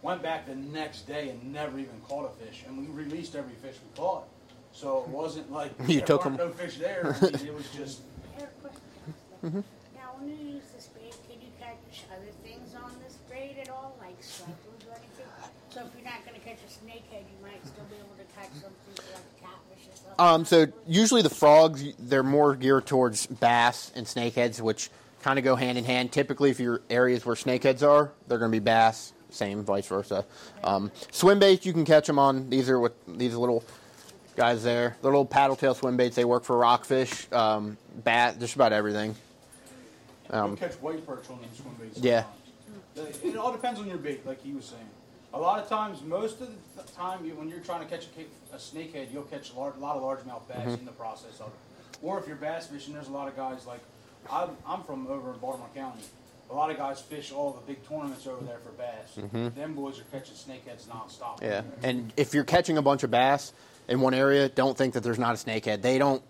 Went back the next day and never even caught a fish, and we released every fish we caught. So it wasn't like You there took weren't 'em. no fish there. I mean, it was just I have a. Mm-hmm. Now, when you use this bait, can you catch other things on this at all, like stripers or anything? So if you're not going to catch a snakehead, you might still be able to catch something like catfish or something. Um, so usually the frogs, they're more geared towards bass and snakeheads, which kind of go hand in hand. Typically, if your areas where snakeheads are, they're going to be bass. Same, vice versa. Um, swim bait, you can catch them on. These are what these little guys there, the little paddle tail swim baits. They work for rockfish, um, bat, just about everything. Um, catch white perch on these swim baits. Yeah. sometimes. It all depends on your bait, like he was saying. A lot of times, most of the time, you, when you're trying to catch a, a snakehead, you'll catch a lot of largemouth bass Mm-hmm. in the process of it. Or if you're bass fishing, there's a lot of guys like I'm, I'm from over in Baltimore County. A lot of guys fish all the big tournaments over there for bass. Them boys are catching snakeheads nonstop. Mm-hmm. Yeah, and if you're catching a bunch of bass in one area, don't think that there's not a snakehead. They don't.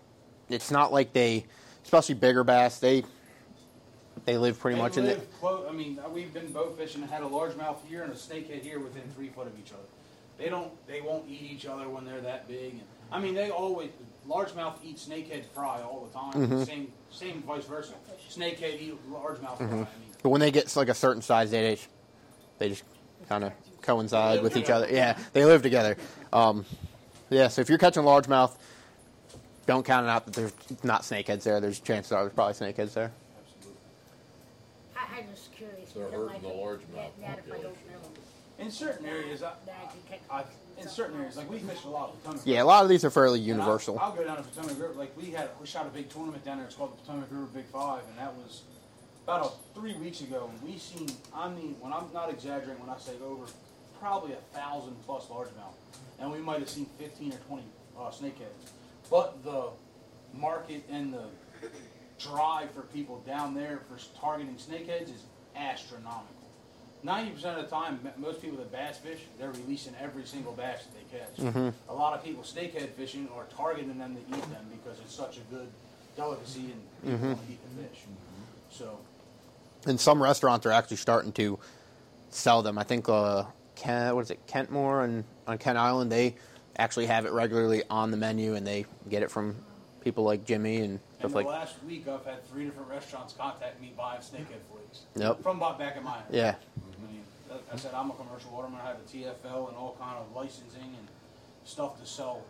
It's not like they, especially bigger bass. They they live pretty They much in the. live clo- I mean, we've been boat fishing and had a largemouth here and a snakehead here within three foot of each other. They don't. They won't eat each other when they're that big. And, I mean, they always largemouth eat snakehead fry all the time. Mm-hmm. Same, same vice versa. Snakehead eat largemouth fry. I mean, But when they get to like a certain size, they just, they just kind of coincide with each other. Yeah, they live together. Um, yeah, so if you're catching largemouth, don't count it out that there's not snakeheads there. There's chances are there's probably snakeheads there. absolutely. I, I'm just curious. They're hurting the largemouth get that if I don't population. know 'em. In certain areas, I, I can catch I, in certain areas, like we've fish a lot of Potomac. Yeah, a lot of these are fairly And I'll- universal. I'll, go down to Potomac River. Like we had, we shot a big tournament down there. It's called the Potomac River Big Five, and that was about a, three weeks ago. And we seen, I mean, when I'm not exaggerating when I say over, probably a thousand plus largemouth, and we might have seen fifteen or twenty uh, snakeheads. But the market and the drive for people down there for targeting snakeheads is astronomical. Ninety percent of the time, most people that bass fish, they're releasing every single bass that they catch. A lot of people snakehead fishing are targeting them to eat them because it's such a good delicacy and people want to eat the fish. So And some restaurants are actually starting to sell them. I think uh, Ken, what is it, Kentmorr and on Kent Island, they actually have it regularly on the menu, and they get it from people like Jimmy and stuff the like. last week, I've had three different restaurants contact me buying snakehead flakes. Yep. From ba- back in my area. Yeah. I mean, I said, I'm a commercial waterman. I have a TFL and all kind of licensing and stuff to sell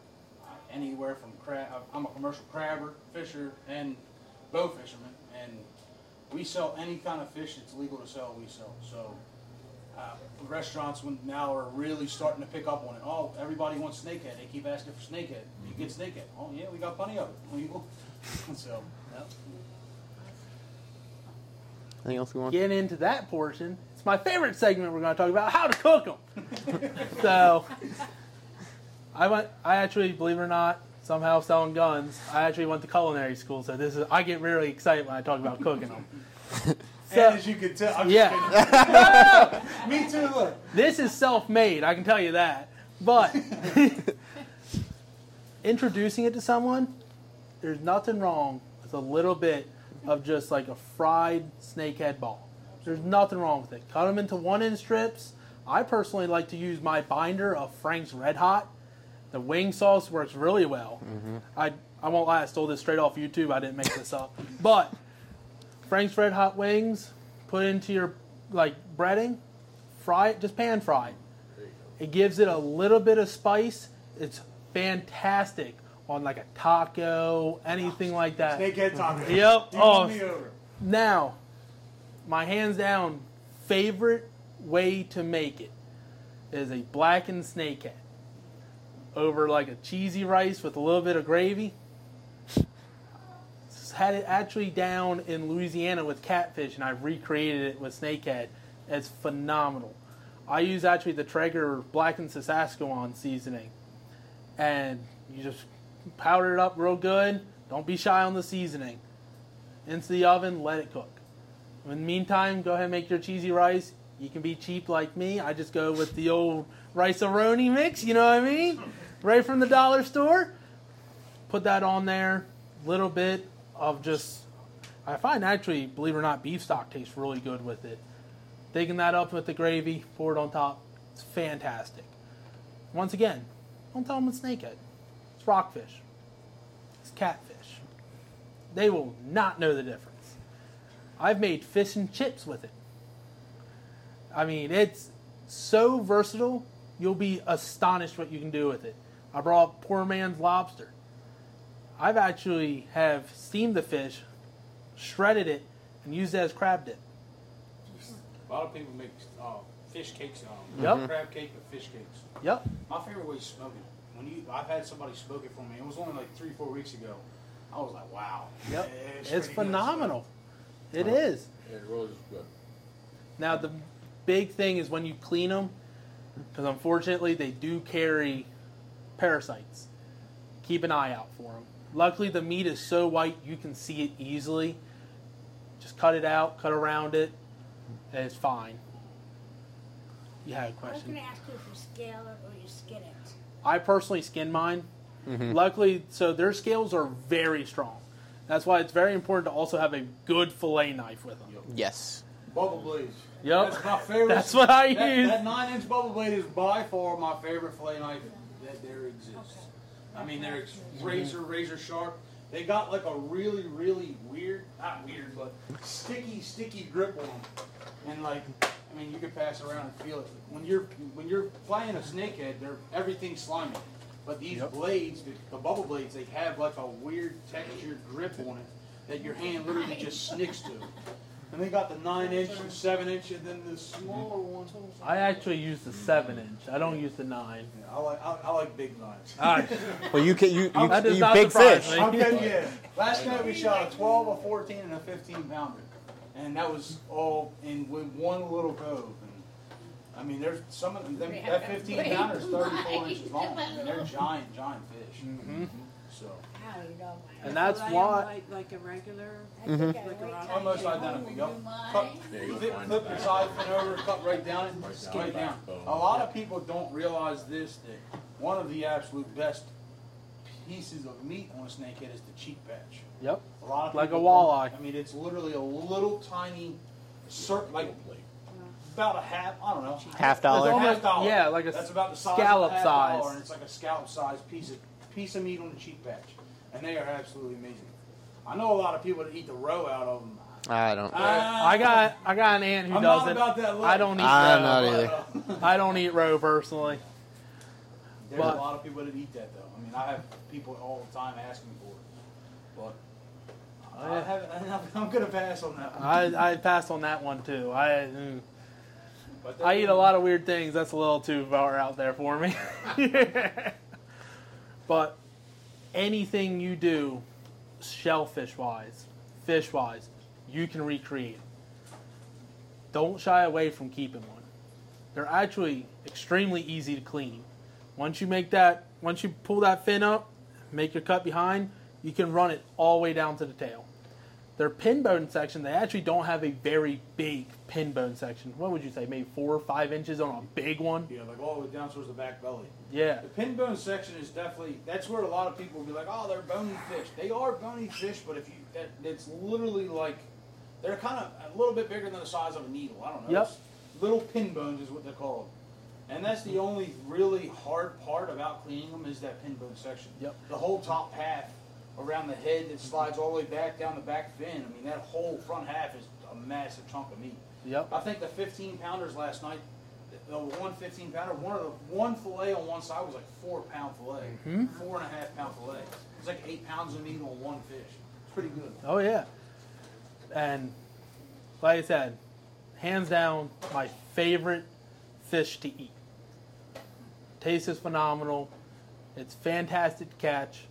uh, anywhere from crab. I'm a commercial crabber, fisher, and bow fisherman, and we sell any kind of fish that's legal to sell. We sell. So uh, restaurants now are really starting to pick up on it. Oh, everybody wants snakehead. They keep asking for snakehead. You get snakehead. Oh yeah, we got plenty of it. So. Yep. Anything else you want? Getting into that portion, it's my favorite segment. We're going to talk about how to cook them. so, I went. I actually, believe it or not, somehow selling guns. I actually went to culinary school, so this is. I get really excited when I talk about cooking them. and as you can tell, I'm Yeah. just kidding. Me too. Look. This is self-made, I can tell you that. But introducing it to someone, there's nothing wrong with a little bit of just like a fried snakehead ball. There's nothing wrong with it. Cut them into one-inch strips. I personally like to use my binder of Frank's Red Hot. The wing sauce works really well. Mm-hmm. I I won't lie, I stole this straight off YouTube. I didn't make this up. But Frank's Red Hot wings, put into your like breading, fry it, just pan fry. it. It gives it a little bit of spice. It's fantastic on like a taco, anything like that. Snakehead taco. Yep. You Oh, won me over. now, my hands down favorite way to make it is a blackened snakehead over like a cheesy rice with a little bit of gravy. Had it actually down in Louisiana with catfish, and I recreated it with snakehead. It's phenomenal. I use actually the Traeger blackened Saskatchewan seasoning, and you just powder it up real good. Don't be shy on the seasoning into the oven, let it cook. In the meantime, go ahead and make your cheesy rice. You can be cheap like me. I just go with the old Rice-A-Roni mix, you know what I mean? Right from the dollar store. Put that on there. Little bit of just I find actually, believe it or not, beef stock tastes really good with it. Digging that up with the gravy, pour it on top. It's fantastic. Once again, don't tell them it's snakehead. It's rockfish. It's catfish. They will not know the difference. I've made fish and chips with it. I mean, it's so versatile, you'll be astonished what you can do with it. I brought poor man's lobster. I've actually have steamed the fish, shredded it, and used it as crab dip. A lot of people make uh, fish cakes on Yep. them. Crab cake with fish cakes. Yep. My favorite way is smoking. When you, I've had somebody smoke it for me. It was only like three, four weeks ago. I was like, wow. Yep. It's, It's pretty good. phenomenal. It is. It really is good. Now the big thing is when you clean them, because unfortunately they do carry parasites. Keep an eye out for them. Luckily the meat is so white you can see it easily. Just cut it out, cut around it, and it's fine. You had a I was question. gonna ask you if you scale it or you skin it. I personally skin mine. Mm-hmm. Luckily, so their scales are very strong. That's why it's very important to also have a good fillet knife with them. Yes. Bubba Blades. Yep. That's my favorite. That's what I that, use. That nine inch Bubba Blade is by far my favorite fillet knife that there exists. I mean, they're razor, razor sharp. They got like a really, really weird, not weird, but sticky, sticky grip on them. And like, I mean, you can pass around and feel it. When you're when you're flying a snakehead, they're everything's slimy. But these Yep. blades, the, the Bubba Blades, they have like a weird textured grip on it that your hand literally just snicks to. And they got the nine inch and seven inch, and then the smaller ones. I actually use the seven inch. I don't use the nine. I like I, I like big knives. Well, you can you you, That does you not big surprise fish. me. Okay, yeah. Last night we shot a 12, a 14, and a 15 pounder, and that was all in with one little cove. And I mean, there's some of them. them that 15 pounder is 34 inches long. I mean, they're giant, giant fish. Mm-hmm. Mhm. So How you know my And that's Fillet 'em why Like, like a regular. I think a wait rock. till almost identical. do Yep. Cut, Yeah, you'll flip, find flip that. the side fin over, cut right down it, Right right down. down. Boom. A lot of people don't realize this that one of the absolute best pieces of meat on a snakehead is the cheek patch. Yep. A lot of Like a people walleye. don't- I mean, it's literally a little tiny, cir- like about a half. I don't know. Half dollar? It's almost- Half dollar. yeah, like a that's about the size scallop of a half size. dollar, and it's like a scallop size piece of piece of meat on the cheap patch, and they are absolutely amazing. I know a lot of people that eat the roe out of them. I don't. I got I got an aunt who I'm does not it. about that I don't eat I'm roe. not either. uh, I don't eat roe personally. There's But- a lot of people that eat that though. I mean, I have people all the time asking for it, but I have, I'm gonna pass on that one. I I passed on that one too. I mm, But I eat a lot of weird things. That's a little too far out there for me. but anything you do, shellfish wise, fish wise, you can recreate. Don't shy away from keeping one. They're actually extremely easy to clean. Once you make that, once you pull that fin up, make your cut behind, you can run it all the way down to the tail. Their pin bone section, they actually don't have a very big pin bone section. What would you say, maybe four or five inches on a big one? Yeah, like all the way down towards the back belly. Yeah. The pin bone section is definitely that's where a lot of people will be like, oh, they're bony fish. They are bony fish, but if you that it's literally like they're kind of a little bit bigger than the size of a needle. I don't know. Yep. It's little pin bones is what they're called, and that's the only really hard part about cleaning them is that pin bone section. Yep. The whole top half around the head that slides all the way back down the back fin. I mean, that whole front half is a massive chunk of meat. Yep. I think the 15 pounders last night, the one 15 pounder, one of the one fillet on one side was like four pound fillet, Mhm. four and a half pound fillet. It's like eight pounds of meat on one fish. It's pretty good. Oh yeah. And like I said, hands down, my favorite fish to eat. Taste is phenomenal. It's fantastic to catch.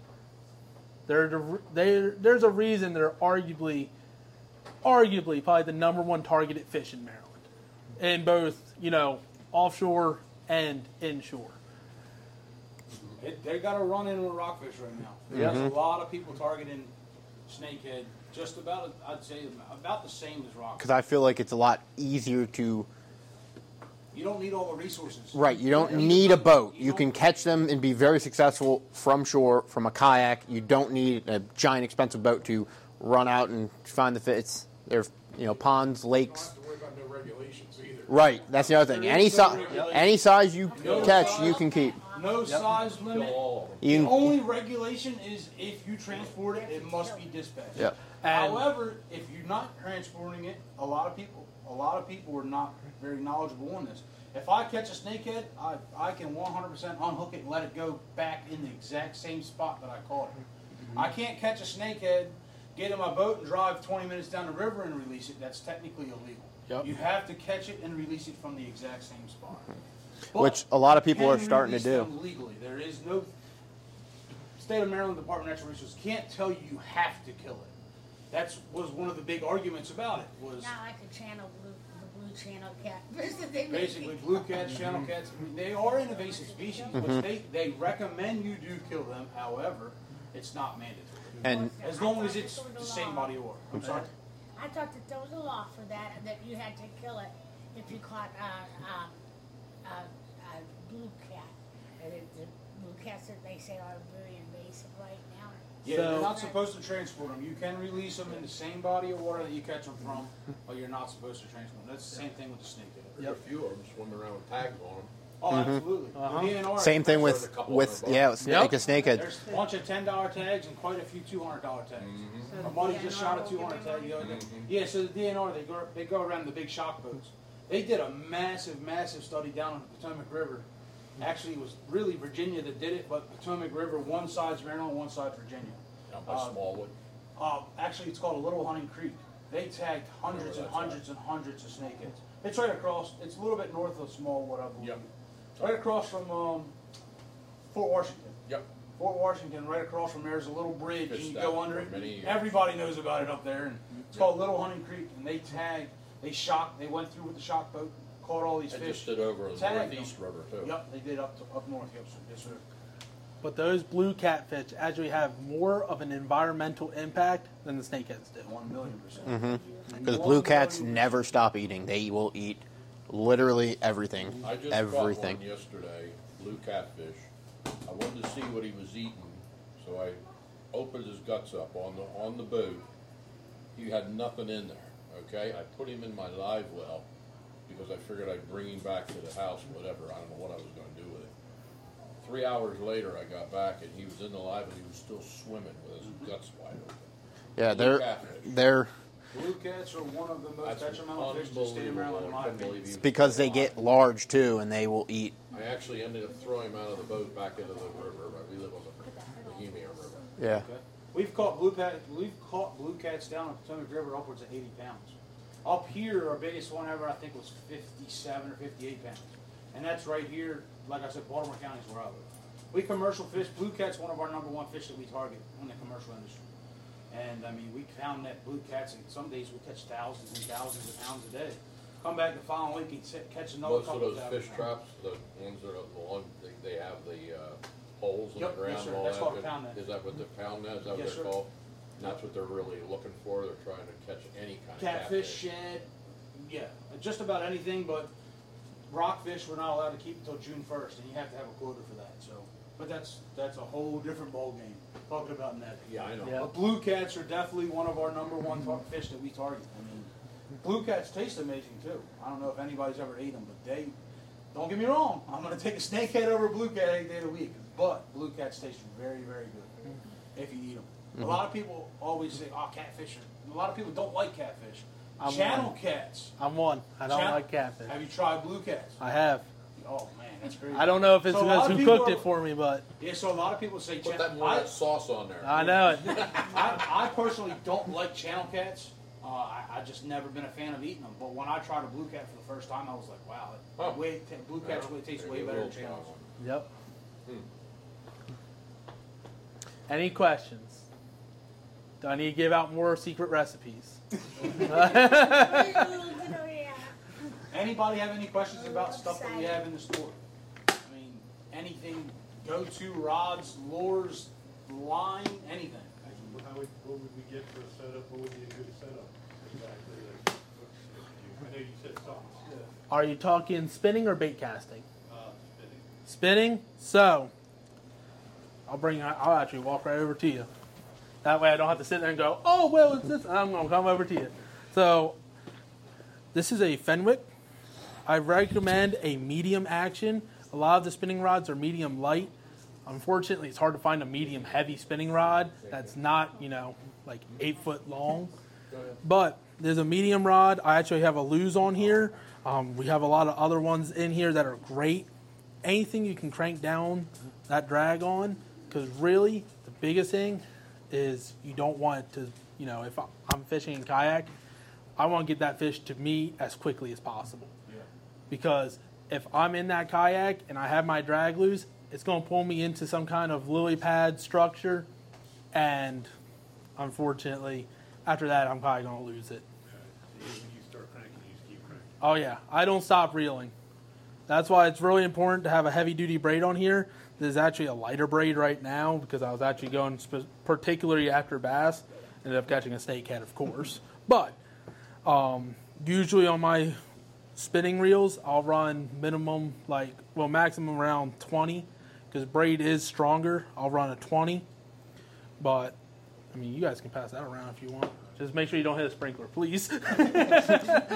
They're the, they there's a reason they're arguably, arguably probably the number one targeted fish in Maryland, in both you know offshore and inshore. It, they got a run in with rockfish right now. Yep. There's a lot of people targeting snakehead. Just about, I'd say, about the same as rockfish. Because I feel like it's a lot easier to. You don't need all the resources. Right, you don't need a boat. You can catch them and be very successful from shore, from a kayak. You don't need a giant expensive boat to run out and find the fish. They're, you know, ponds, You lakes. don't have to worry about no regulations either. Right, that's the other thing. Any size, any size you catch, you can keep. No size limit. All. You The only regulation is if you transport it, it must be dispatched. Yeah. And- However, if you're not transporting it, a lot of people, a lot of people are not very knowledgeable on this. If I catch a snakehead, I, I can 100% unhook it and let it go back in the exact same spot that I caught it. I can't catch a snakehead, get in my boat and drive 20 minutes down the river and release it. That's technically illegal. Yep. You have to catch it and release it from the exact same spot. But which a lot of people are starting to do. them Legally, there is no state of Maryland Department of Natural Resources can't tell you you have to kill it. That's was one of the big arguments about it was Not like a channel blue, the blue channel cat. Basically blue cats, channel cats. I mean, they are an invasive species, Mm-hmm. which they they recommend you do kill them. However, it's not mandatory And as long as it's the same body of water. I'm sorry. I thought that there was a law for that, and that you had to kill it if you caught a, um, a, a blue cat. And it, the blue cats that they say are very invasive right now. Yeah, So- you're not supposed to transport them. You can release them in the same body of water that you catch them from, but you're not supposed to transport them. That's the same thing with the snakehead. There's a few of them swimming around with tags on them. Oh, absolutely. Uh-huh. DNR same thing with with yeah, bucks. with snake, Yep. a snakehead. There's a bunch of ten dollar tags and quite a few two hundred dollar tags. My buddy just shot a two hundred tag the other day. Yeah, so the DNR they go they go around the big shock boats. They did a massive, massive study down on the Potomac River. Actually, it was really Virginia that did it, but Potomac River, one side's Maryland, one side's Virginia. Out by Uh, Smallwood. Uh, actually, it's called a Little Hunting Creek. They tagged hundreds and hundreds and hundreds of snakeheads. It's right across. It's a little bit north of Smallwood, I believe. Yep. Right across from um, Fort Washington. Yep. Fort Washington, right across from there is a little bridge, and you go under it. for many years. Everybody knows about it up there, and it's called Little Hunting Creek. And they tagged, they shocked, they went through with the shock boat, caught all these They fish. just did over the Northeast them. River too. Yep, they did up to, up north. Yep, sir. yes, sir. But those blue catfish actually have more of an environmental impact than the snakeheads do. One million percent. Mm-hmm. Because blue cats never stop eating. They will eat literally everything. I just everything. caught one yesterday, blue catfish. I wanted to see what he was eating, so I opened his guts up on the on the boat. He had nothing in there. Okay, I put him in my live well. because I figured I'd bring him back to the house, whatever. I don't know what I was going to do with it. Three hours later, I got back and he was in the live and he was still swimming with his guts wide open. Yeah, they're they're Blue cats are one of the most That's detrimental fish to the state of Maryland, in unbelievable. I my couldn't opinion. believe he was because they get large too, and they will eat. I actually ended up throwing him out of the boat back into the river. But we live on the Bohemia River. Yeah. Okay. We've caught blue cat, we've caught blue cats down on Potomac River upwards of 80 pounds. Up here, our biggest one ever, I think, was 57 or 58 pounds. And that's right here, like I said, Baltimore County is where I live. We commercial fish. Blue cat's one of our number one fish that we target in the commercial industry. And I mean, we found that blue cats, and some days we catch thousands and thousands of pounds a day. Come back the following week and catch another Most of couple those thousand fish pounds. traps, the ones that are the long, they, they have the uh, holes in Yep, the yes, ground sir. and all That's that. called a Is- pound net. Is that what the pound net? Is that what Yes, they're sir. called? And that's what they're really looking for. They're trying to catch any kind of Catfish, catfish. shad, yeah, just about anything, but rockfish we're not allowed to keep until June first, and you have to have a quota for that, so. But that's, that's a whole different ballgame, talking about netting. Yeah, I know. Yeah. But blue cats are definitely one of our number one mm-hmm. tar- fish that we target. I mean, blue cats taste amazing too. I don't know if anybody's ever ate them, but they, don't get me wrong, I'm gonna take a snakehead over a blue cat any day of the week, but blue cats taste very, very good mm-hmm. if you eat them. A mm-hmm. lot of people always say, oh, catfish are, a lot of people don't like catfish. I'm Channel one. cats. I'm one. I don't Channel- like catfish. Have you tried blue cats? I have. Oh man, that's crazy. I don't know if it's So because who people cooked are- it for me, but Yeah, so a lot of people say Put channel. that more I, that sauce on there. I know it. I, I personally don't like channel cats. Uh, I, I just never been a fan of eating them. But when I tried a blue cat for the first time, I was like, wow, it, Huh. way, t- blue cats really taste way Maybe a better than little channels. sauce. Yep. Hmm. Any questions? Do I need to give out more secret recipes? Anybody have any questions about stuff that we have in the store? I mean, anything, go-to rods, lures, line, anything. How would, what would we get for a setup? What would be a good setup? Exactly. I know you said something. Are you talking spinning or bait casting? Uh, spinning. Spinning. So, I'll bring. I'll actually walk right over to you. That way, I don't have to sit there and go, "Oh, well, it's this." I'm gonna come over to you. So, this is a Fenwick. I recommend a medium action. A lot of the spinning rods are medium light. Unfortunately, it's hard to find a medium heavy spinning rod that's not, you know, like eight foot long. But there's a medium rod. I actually have a Lew's on here. Um, we have a lot of other ones in here that are great. Anything you can crank down that drag on, because really the biggest thing is you don't want to, you know, if I'm fishing in kayak, I want to get that fish to me as quickly as possible. Because if I'm in that kayak and I have my drag loose, it's going to pull me into some kind of lily pad structure, and unfortunately, after that, I'm probably going to lose it. Oh yeah, I don't stop reeling. That's why it's really important to have a heavy duty braid on here. There's actually a lighter braid right now because I was actually going spe- particularly after bass. Ended up catching a snakehead, of course. But um, usually on my spinning reels, I'll run minimum like well maximum around 20 because braid is stronger. I'll run a 20. But I mean, you guys can pass that around if you want. Just make sure you don't hit a sprinkler, please.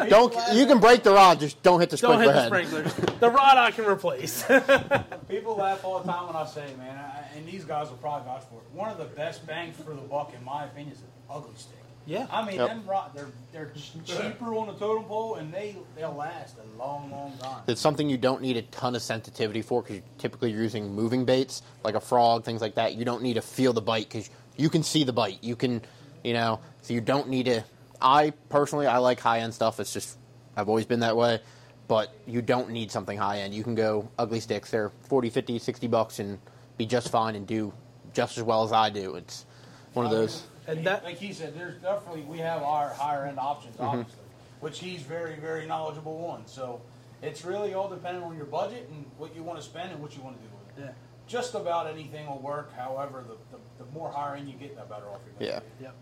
Don't you can break the rod, just don't hit the don't sprinkler hit the head. sprinklers. The rod I can replace. People laugh all the time when I say, man, I, and these guys will probably vouch for it. One of the best bangs for the buck, in my opinion, is an Ugly Stik. Yeah. I mean, Yep. them rod, they're they're cheaper on the totem pole, and they they'll last a long, long time. It's something you don't need a ton of sensitivity for because typically you're using moving baits like a frog, things like that. You don't need to feel the bite because you can see the bite. You can, you know, so you don't need to. I personally, I like high end stuff. It's just I've always been that way, but you don't need something high end. You can go Ugly Stiks. They're 40, 50, 60 bucks and be just fine and do just as well as I do. It's one of those. And that- like he said, there's definitely we have our higher end options, Mm-hmm. obviously, which he's very, very knowledgeable on. So it's really all dependent on your budget and what you want to spend and what you want to do with it. Yeah. Just about anything will work. However, the, the, the more higher end you get, the better off you're going to Yeah. be. Yep.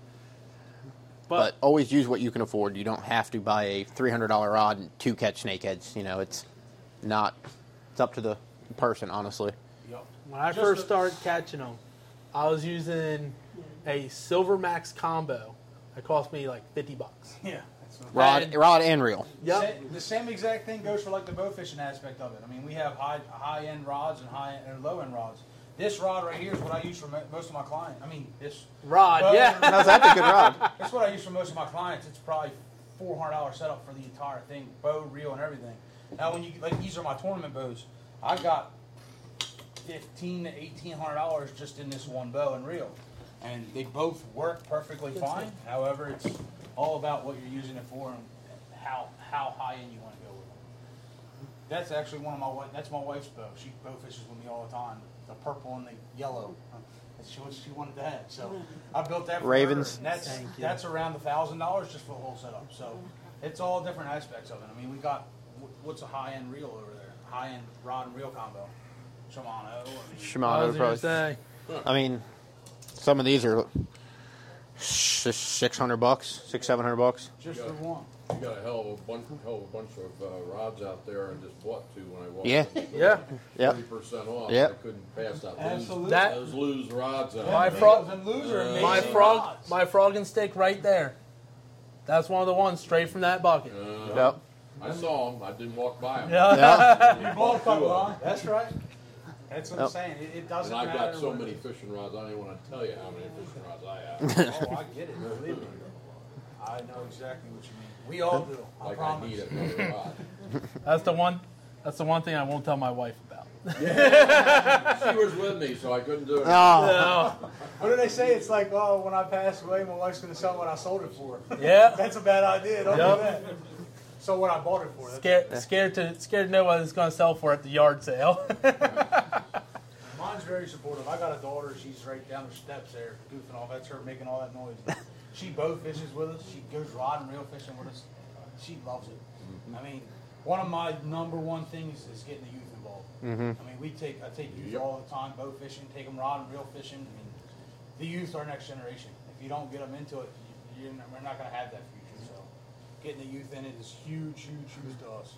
But But, always use what you can afford. You don't have to buy a three hundred dollar rod and two catch snakeheads. You know, it's not. It's up to the person, honestly. Yup. when I Just first a- started catching them, I was using a Silver Max combo. that cost me like 50 bucks. Yeah. Rod, And- rod and reel. Yep. The same exact thing goes for like the bow fishing aspect of it. I mean, we have high high end rods and high and low end rods. This rod right here is what I use for most of my clients. I mean, this Rod, bow- yeah. No, that's a good rod. That's what I use for most of my clients. It's probably four hundred dollar setup for the entire thing, bow, reel, and everything. Now, when you like these are my tournament bows, I got fifteen to eighteen hundred dollars just in this one bow and reel, and they both work perfectly fine. However, it's all about what you're using it for and how how high end you want to go with it. That's actually one of my. That's my wife's bow. She bow fishes with me all the time. The purple and the yellow. That's what she wanted that. So I built that for her, Ravens. and that's Thank you. that's around a thousand dollars just for the whole setup. So it's all different aspects of it. I mean, we got what's a high end reel over there? High end rod and reel combo. Shimano. I mean, I Shimano was gonna say. I mean, some of these are six hundred bucks, six seven hundred bucks. just for one. You got a hell of a bunch, hell of a bunch of uh, rods out there. and just bought two when I walked. Yeah. Yeah. Yep. Thirty percent off. Yep. I couldn't pass that. Absolutely. That- Those Lew's rods out. My frog- and loser Uh, My frog, rods. my frog and stick right there. That's one of the ones straight from that bucket. Uh, Yep. I saw them. I didn't walk by them. Yeah. Yeah. You both cut one. That's right. That's what I'm Yep. saying. It, it doesn't And I've matter. got so what- many fishing rods. I don't even want to tell you how many fishing rods I have. Oh, I get it. Believe me. I know exactly what you mean. We all do. I like I promise. need another rod. That's the one. That's the one thing I won't tell my wife about. she was with me, so I couldn't do it. Oh, No. What do they say? It's like, oh, when I pass away, my wife's gonna sell what I sold it for. Yeah. That's a bad idea. Don't Yep. do that. So what I bought it for. That's Scared, scared to, scared to know what it's going to sell for at the yard sale. Mine's very supportive. I got a daughter. She's right down the steps there, goofing off. That's her making all that noise. she bow fishes with us. She goes rod and reel fishing with us. She loves it. Mm-hmm. I mean, one of my number one things is getting the youth involved. Mm-hmm. I mean, we take I take youth Yep. all the time, bow fishing, take them rod and reel fishing. I mean, the youth are next generation. If you don't get them into it, you- you're we're not going to have that future. So, getting the youth in it is huge, huge, huge to us.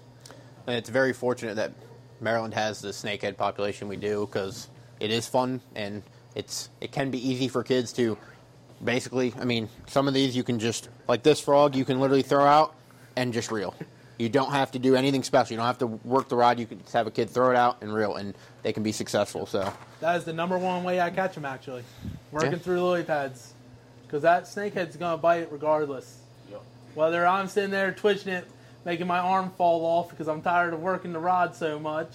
and it's very fortunate that Maryland has the snakehead population we do because it is fun and it's it can be easy for kids to basically. I mean, some of these you can just like this frog you can literally throw out and just reel. You don't have to do anything special. You don't have to work the rod. You can just have a kid throw it out and reel, and they can be successful. So that is the number one way I catch them, actually. Working Yeah. through lily pads. Because that snakehead's going to bite regardless. Yep. Whether I'm sitting there twitching it, making my arm fall off because I'm tired of working the rod so much,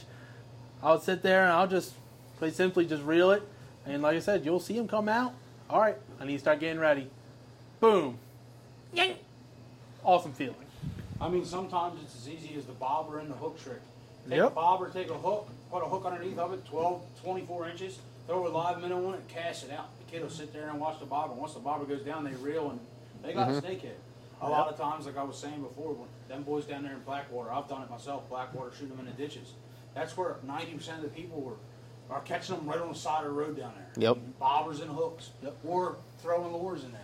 I'll sit there and I'll just, quite simply, just reel it. And like I said, you'll see them come out. All right, I need to start getting ready. Boom. Yank. Awesome feeling. I mean, sometimes it's as easy as the bobber and the hook trick. Take Yep. a bobber, take a hook, put a hook underneath of it, 12, 24 inches, throw a live minnow on it, cast it out. The kid will sit there and watch the bobber. Once the bobber goes down, they reel and they got a mm-hmm. snakehead. A lot of times, like I was saying before, when them boys down there in Blackwater, I've done it myself, Blackwater, shoot them in the ditches. That's where 90% of the people were are catching them right on the side of the road down there. Yep. Bobbers and hooks. yep. Or throwing lures in there.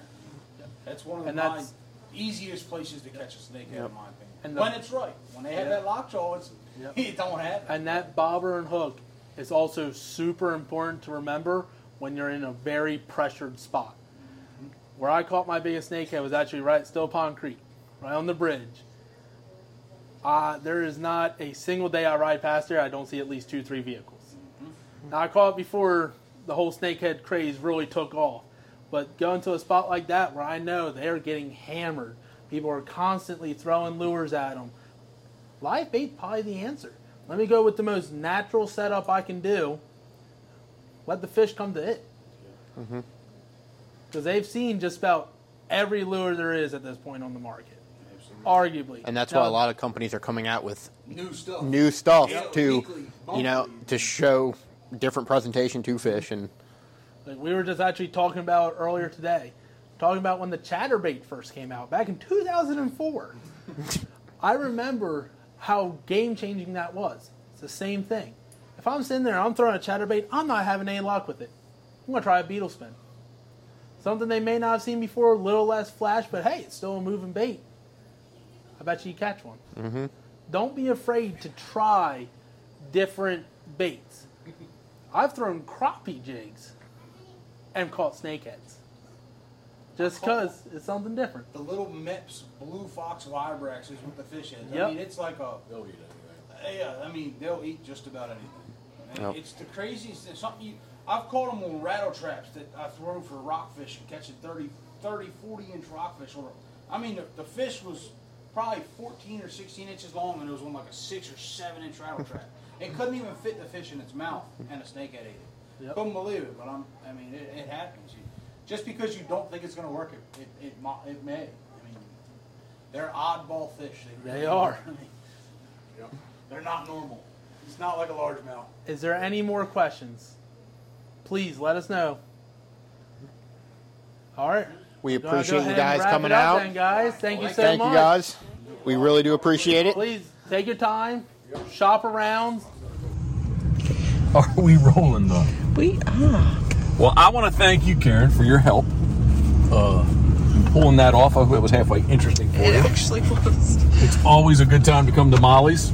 Yep. That's one of And my that's- easiest places to catch a snakehead, Yep. in my opinion. And the- when it's right. When they have Yep. that lockjaw, it's Yep. it don't happen. And that bobber and hook is also super important to remember when you're in a very pressured spot. Where I caught my biggest snakehead was actually right at Still Pond Creek, right on the bridge. Uh, there is not a single day I ride past there I don't see at least two, three vehicles. Now I caught it before the whole snakehead craze really took off, but going to a spot like that where I know they're getting hammered, people are constantly throwing lures at them, live bait probably the answer. Let me go with the most natural setup I can do. Let the fish come to it. Because they've seen just about every lure there is at this point on the market, arguably. and that's Now, why a lot of companies are coming out with New stuff. new stuff Yeah, to weekly, you know to show different presentation to fish and Like we were just actually talking about earlier today, talking about when the chatterbait first came out back in 2004. I remember how game changing that was. It's the same thing. If I'm sitting there, I'm throwing a chatterbait, I'm not having any luck with it. I'm gonna try a beetle spin. Something they may not have seen before, a little less flash, but hey, it's still a moving bait. I bet you catch one. Mm-hmm. Don't be afraid to try different baits. I've thrown crappie jigs and caught snakeheads. just because it's something different. The little Mepps blue fox vibrax is what the fish is. Yep. I mean, it's like a They'll eat anything. yeah. I mean, they'll eat just about anything. Yep. It's the craziest thing. Something you, I've caught them on rattle traps that I throw for rockfish and catching 30, 30 40 inch rockfish. On I mean, the, the fish was probably 14 or 16 inches long and it was on like a six or seven inch rattle trap. It couldn't even fit the fish in its mouth, and a snakehead ate it. Yep. Couldn't believe it, but I'm. I mean, it, it happens. You, just because you don't think it's going to work, it it, it it may. I mean, they're oddball fish. They, They are. I mean, they're not normal. It's not like a largemouth. Is there any more questions? Please let us know. All right. We Gonna go appreciate you guys wrap coming it up out. Then, guys, thank you so Thank much. Thank you guys. We really do appreciate it. Please take your time, shop around. Are we rolling though? We are. Well, I want to thank you, Karen, for your help uh, in pulling that off. I hope it was halfway interesting for It you. actually was. It's always a good time to come to Molly's.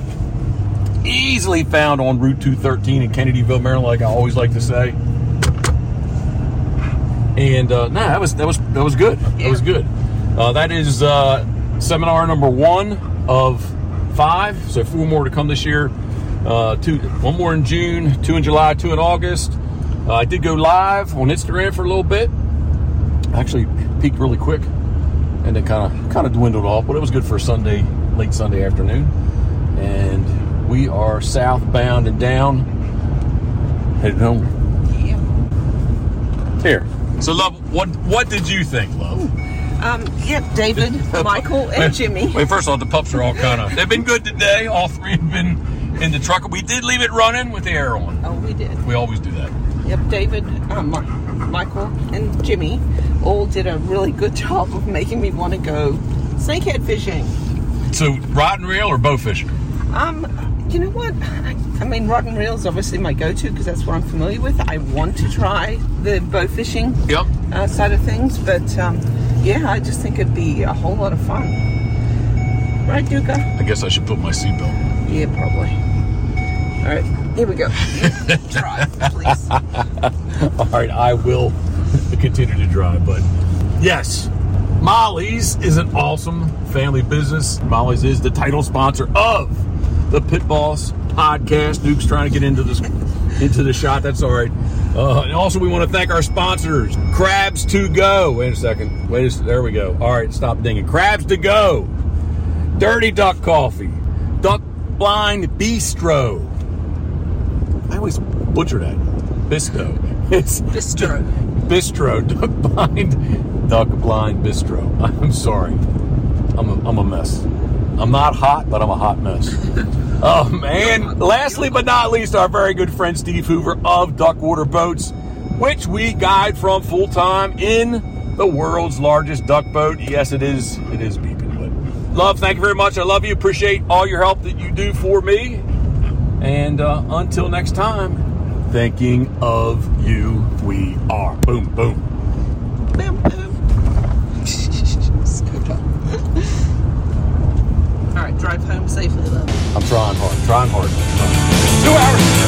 Easily found on Route 213 in Kennedyville, Maryland, like I always like to say. And uh, nah, that was that was that was good. That was good. Uh, that is uh, seminar number one of five. So four more to come this year. Uh, two, one more in June, two in July, two in August. Uh, I did go live on Instagram for a little bit. Actually peaked really quick, and then kind of kind of dwindled off. But it was good for a Sunday, late Sunday afternoon. And we are southbound and down, headed home. Yeah. Here. So, love, what what did you think, love? Um, yep, David, Michael, and Jimmy. Wait, first of all, the pups are all kind of. They've been good today. All three have been in the truck. We did leave it running with the air on. Oh, we did. We always do that. Yep, David, um, Michael, and Jimmy all did a really good job of making me want to go snakehead fishing. So, rod and reel or bow fishing? Um, you know what? I, mean, rod and reel is obviously my go-to because that's what I'm familiar with. I want to try the bow fishing Yep. uh, side of things, but um, yeah, I just think it'd be a whole lot of fun. Right, Duca? I guess I should put my seatbelt. Yeah, probably. All right, here we go. Drive, please. All right, I will continue to drive, but yes, Molly's is an awesome family business. Molly's is the title sponsor of the Pitboss podcast. Duke's trying to get into this into the shot. That's all right. Uh, and also, we want to thank our sponsors, Crabs to Go. Wait a second. Wait a There we go. All right, stop dinging. Crabs to Go. Dirty Duck Coffee. Duck Blind Bistro. I always butcher that. Bisto. It's Bistro. Bistro. Duck Blind. Duck Blind Bistro. I'm sorry. I'm a, I'm a mess. I'm not hot, but I'm a hot mess. Um, and lastly but not least, our very good friend Steve Hoover of Duck Water Boats, which we guide from full time in the world's largest duck boat. Yes, it is. It is beeping. But love, thank you very much. I love you. Appreciate all your help that you do for me. And uh, until next time, thinking of you, we are. Boom, boom. Boom, boom. All right, drive home safely, love. I'm trying hard, trying hard. Two hours.